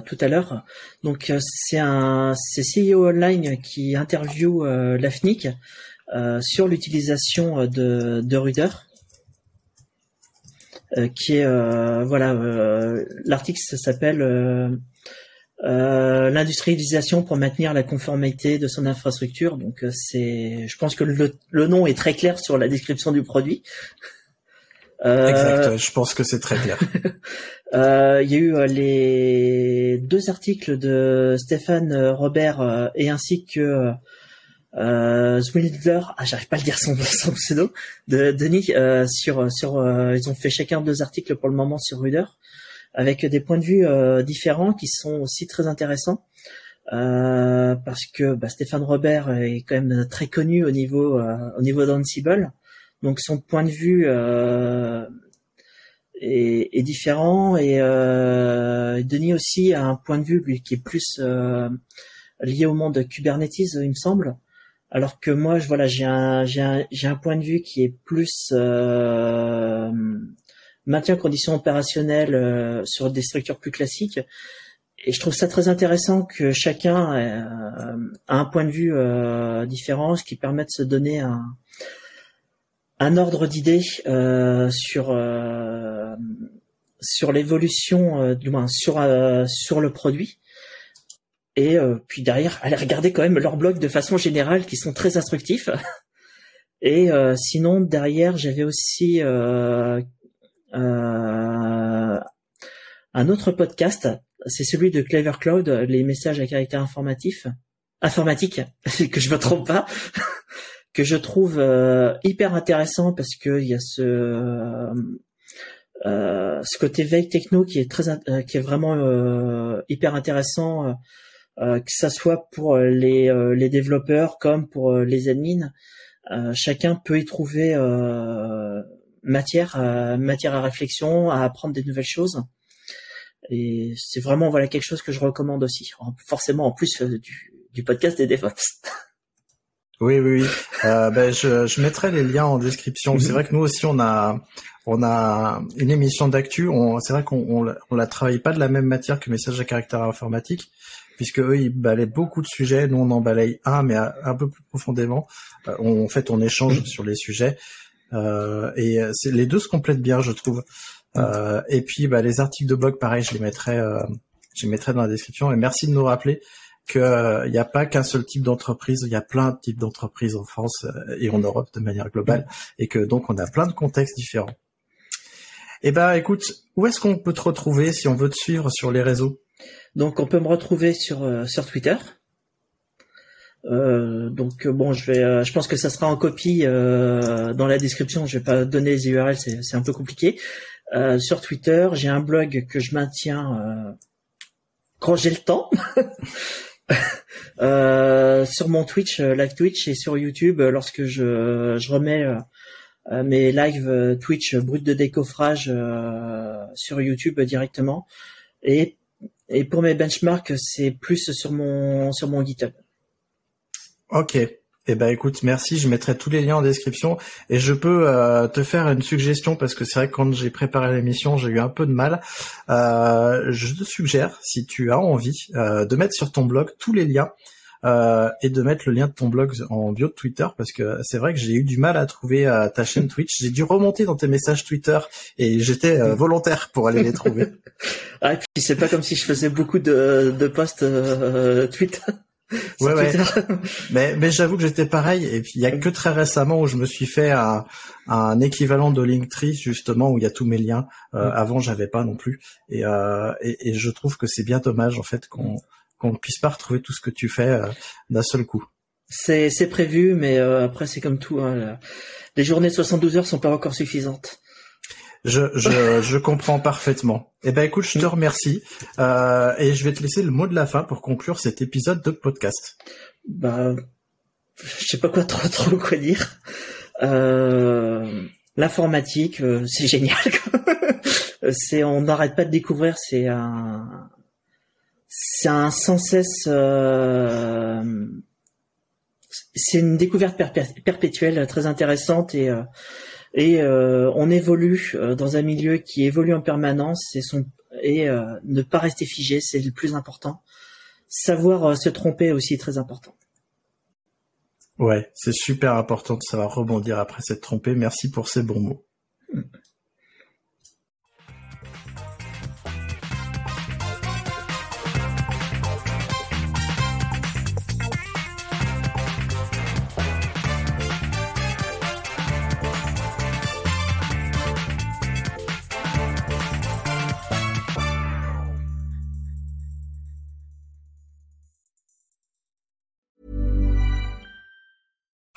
tout à l'heure. Donc c'est un c'est CEO Online qui interview l'AFNIC sur l'utilisation de, de Ruder. Euh, qui est euh, voilà euh, l'article s'appelle l'industrialisation pour maintenir la conformité de son infrastructure. Donc c'est, je pense que le, le, nom est très clair sur la description du produit. exact, je pense que c'est très clair. Il y a eu les deux articles de Stéphane Robert et ainsi que euh, ah, j'arrive pas à le dire son, son pseudo, de Denis, euh, sur, sur, euh, ils ont fait chacun deux articles pour le moment sur Ruder, avec des points de vue euh, différents qui sont aussi très intéressants. Euh, parce que bah, Stéphane Robert est quand même très connu au niveau au niveau d'Ansible, donc son point de vue est, est, différent et Denis aussi a un point de vue lui qui est plus lié au monde Kubernetes, il me semble. Alors que moi, je, voilà, j'ai un, j'ai un, j'ai un point de vue qui est plus euh, maintien conditions opérationnelles euh, sur des structures plus classiques. Et je trouve ça très intéressant que chacun euh, a un point de vue euh, différent, ce qui permet de se donner un, ordre d'idées sur sur l'évolution, du moins sur le produit et euh, puis derrière, allez regarder quand même leurs blogs de façon générale qui sont très instructifs. Et euh, sinon, derrière, j'avais aussi euh, un autre podcast. C'est celui de Clever Cloud, les messages à caractère informatif, informatique, que je me trompe pas, que je trouve hyper intéressant parce que il y a ce ce côté veille techno qui est très qui est vraiment hyper intéressant euh, que ça soit pour les, euh, les développeurs comme pour euh, les admins. chacun peut y trouver matière, matière à réflexion, à apprendre des nouvelles choses. Et c'est vraiment voilà quelque chose que je recommande aussi, forcément en plus du, du podcast des DevOps. Oui, oui, oui. Euh, ben, je, je mettrai les liens en description. C'est vrai que nous aussi, on a, on a une émission d'actu. C'est vrai qu'on on, on, la travaille pas de la même matière que message à caractère informatique, puisque eux ils balaient beaucoup de sujets, nous on en balaye un, mais un peu plus profondément. on, en fait, on échange sur les sujets. Et les deux se complètent bien, je trouve. et puis bah, les articles de blog, pareil, je les mettrai, je les mettrai dans la description. Et merci de nous rappeler qu'il n'y a pas qu'un seul type d'entreprise, il y a plein de types d'entreprises en France et en Europe de manière globale, et que donc on a plein de contextes différents. Eh ben, écoute, où est-ce qu'on peut te retrouver si on veut te suivre sur les réseaux? Donc, on peut me retrouver sur euh, Twitter. Euh, donc bon, je vais, euh, je pense que ça sera en copie dans la description. Je vais pas donner les URL, c'est un peu compliqué. sur Twitter, j'ai un blog que je maintiens quand j'ai le temps. sur mon Twitch, live Twitch et sur YouTube, lorsque je, remets euh, mes lives euh, Twitch brut de décoffrage euh, sur YouTube directement. Et pour mes benchmarks, c'est plus sur mon sur mon GitHub. Ok. Eh ben écoute, merci. Je mettrai tous les liens en description et je peux te faire une suggestion parce que c'est vrai que quand j'ai préparé l'émission, j'ai eu un peu de mal. Euh, je te suggère, si tu as envie, de mettre sur ton blog tous les liens euh, et de mettre le lien de ton blog en bio de Twitter parce que c'est vrai que j'ai eu du mal à trouver euh, ta chaîne Twitch. J'ai dû remonter dans tes messages Twitter et j'étais euh, volontaire pour aller les trouver. ah, et puis c'est pas comme si je faisais beaucoup de, de posts Twitter. ouais, ouais. mais mais j'avoue que j'étais pareil et puis il y a que très récemment où je me suis fait un, un équivalent de Linktree justement où il y a tous mes liens. Mm. Avant j'avais pas non plus et, et, et je trouve que c'est bien dommage en fait qu'on qu'on ne puisse pas retrouver tout ce que tu fais euh, d'un seul coup. C'est c'est prévu, mais euh, après c'est comme tout. Hein, les journées de 72 heures sont pas encore suffisantes. Je, je, je comprends parfaitement. Eh ben écoute, je te remercie euh, et je vais te laisser le mot de la fin pour conclure cet épisode de podcast. Bah, je sais pas quoi trop trop quoi dire. Euh, L'informatique, euh, c'est génial. c'est on n'arrête pas de découvrir. C'est un c'est un sans cesse euh, c'est une découverte perpétuelle très intéressante et euh, et euh, on évolue dans un milieu qui évolue en permanence. Et son et ne pas rester figé c'est le plus important. Savoir se tromper aussi très important. Ouais c'est super important de savoir rebondir après s'être trompé. Merci pour ces bons mots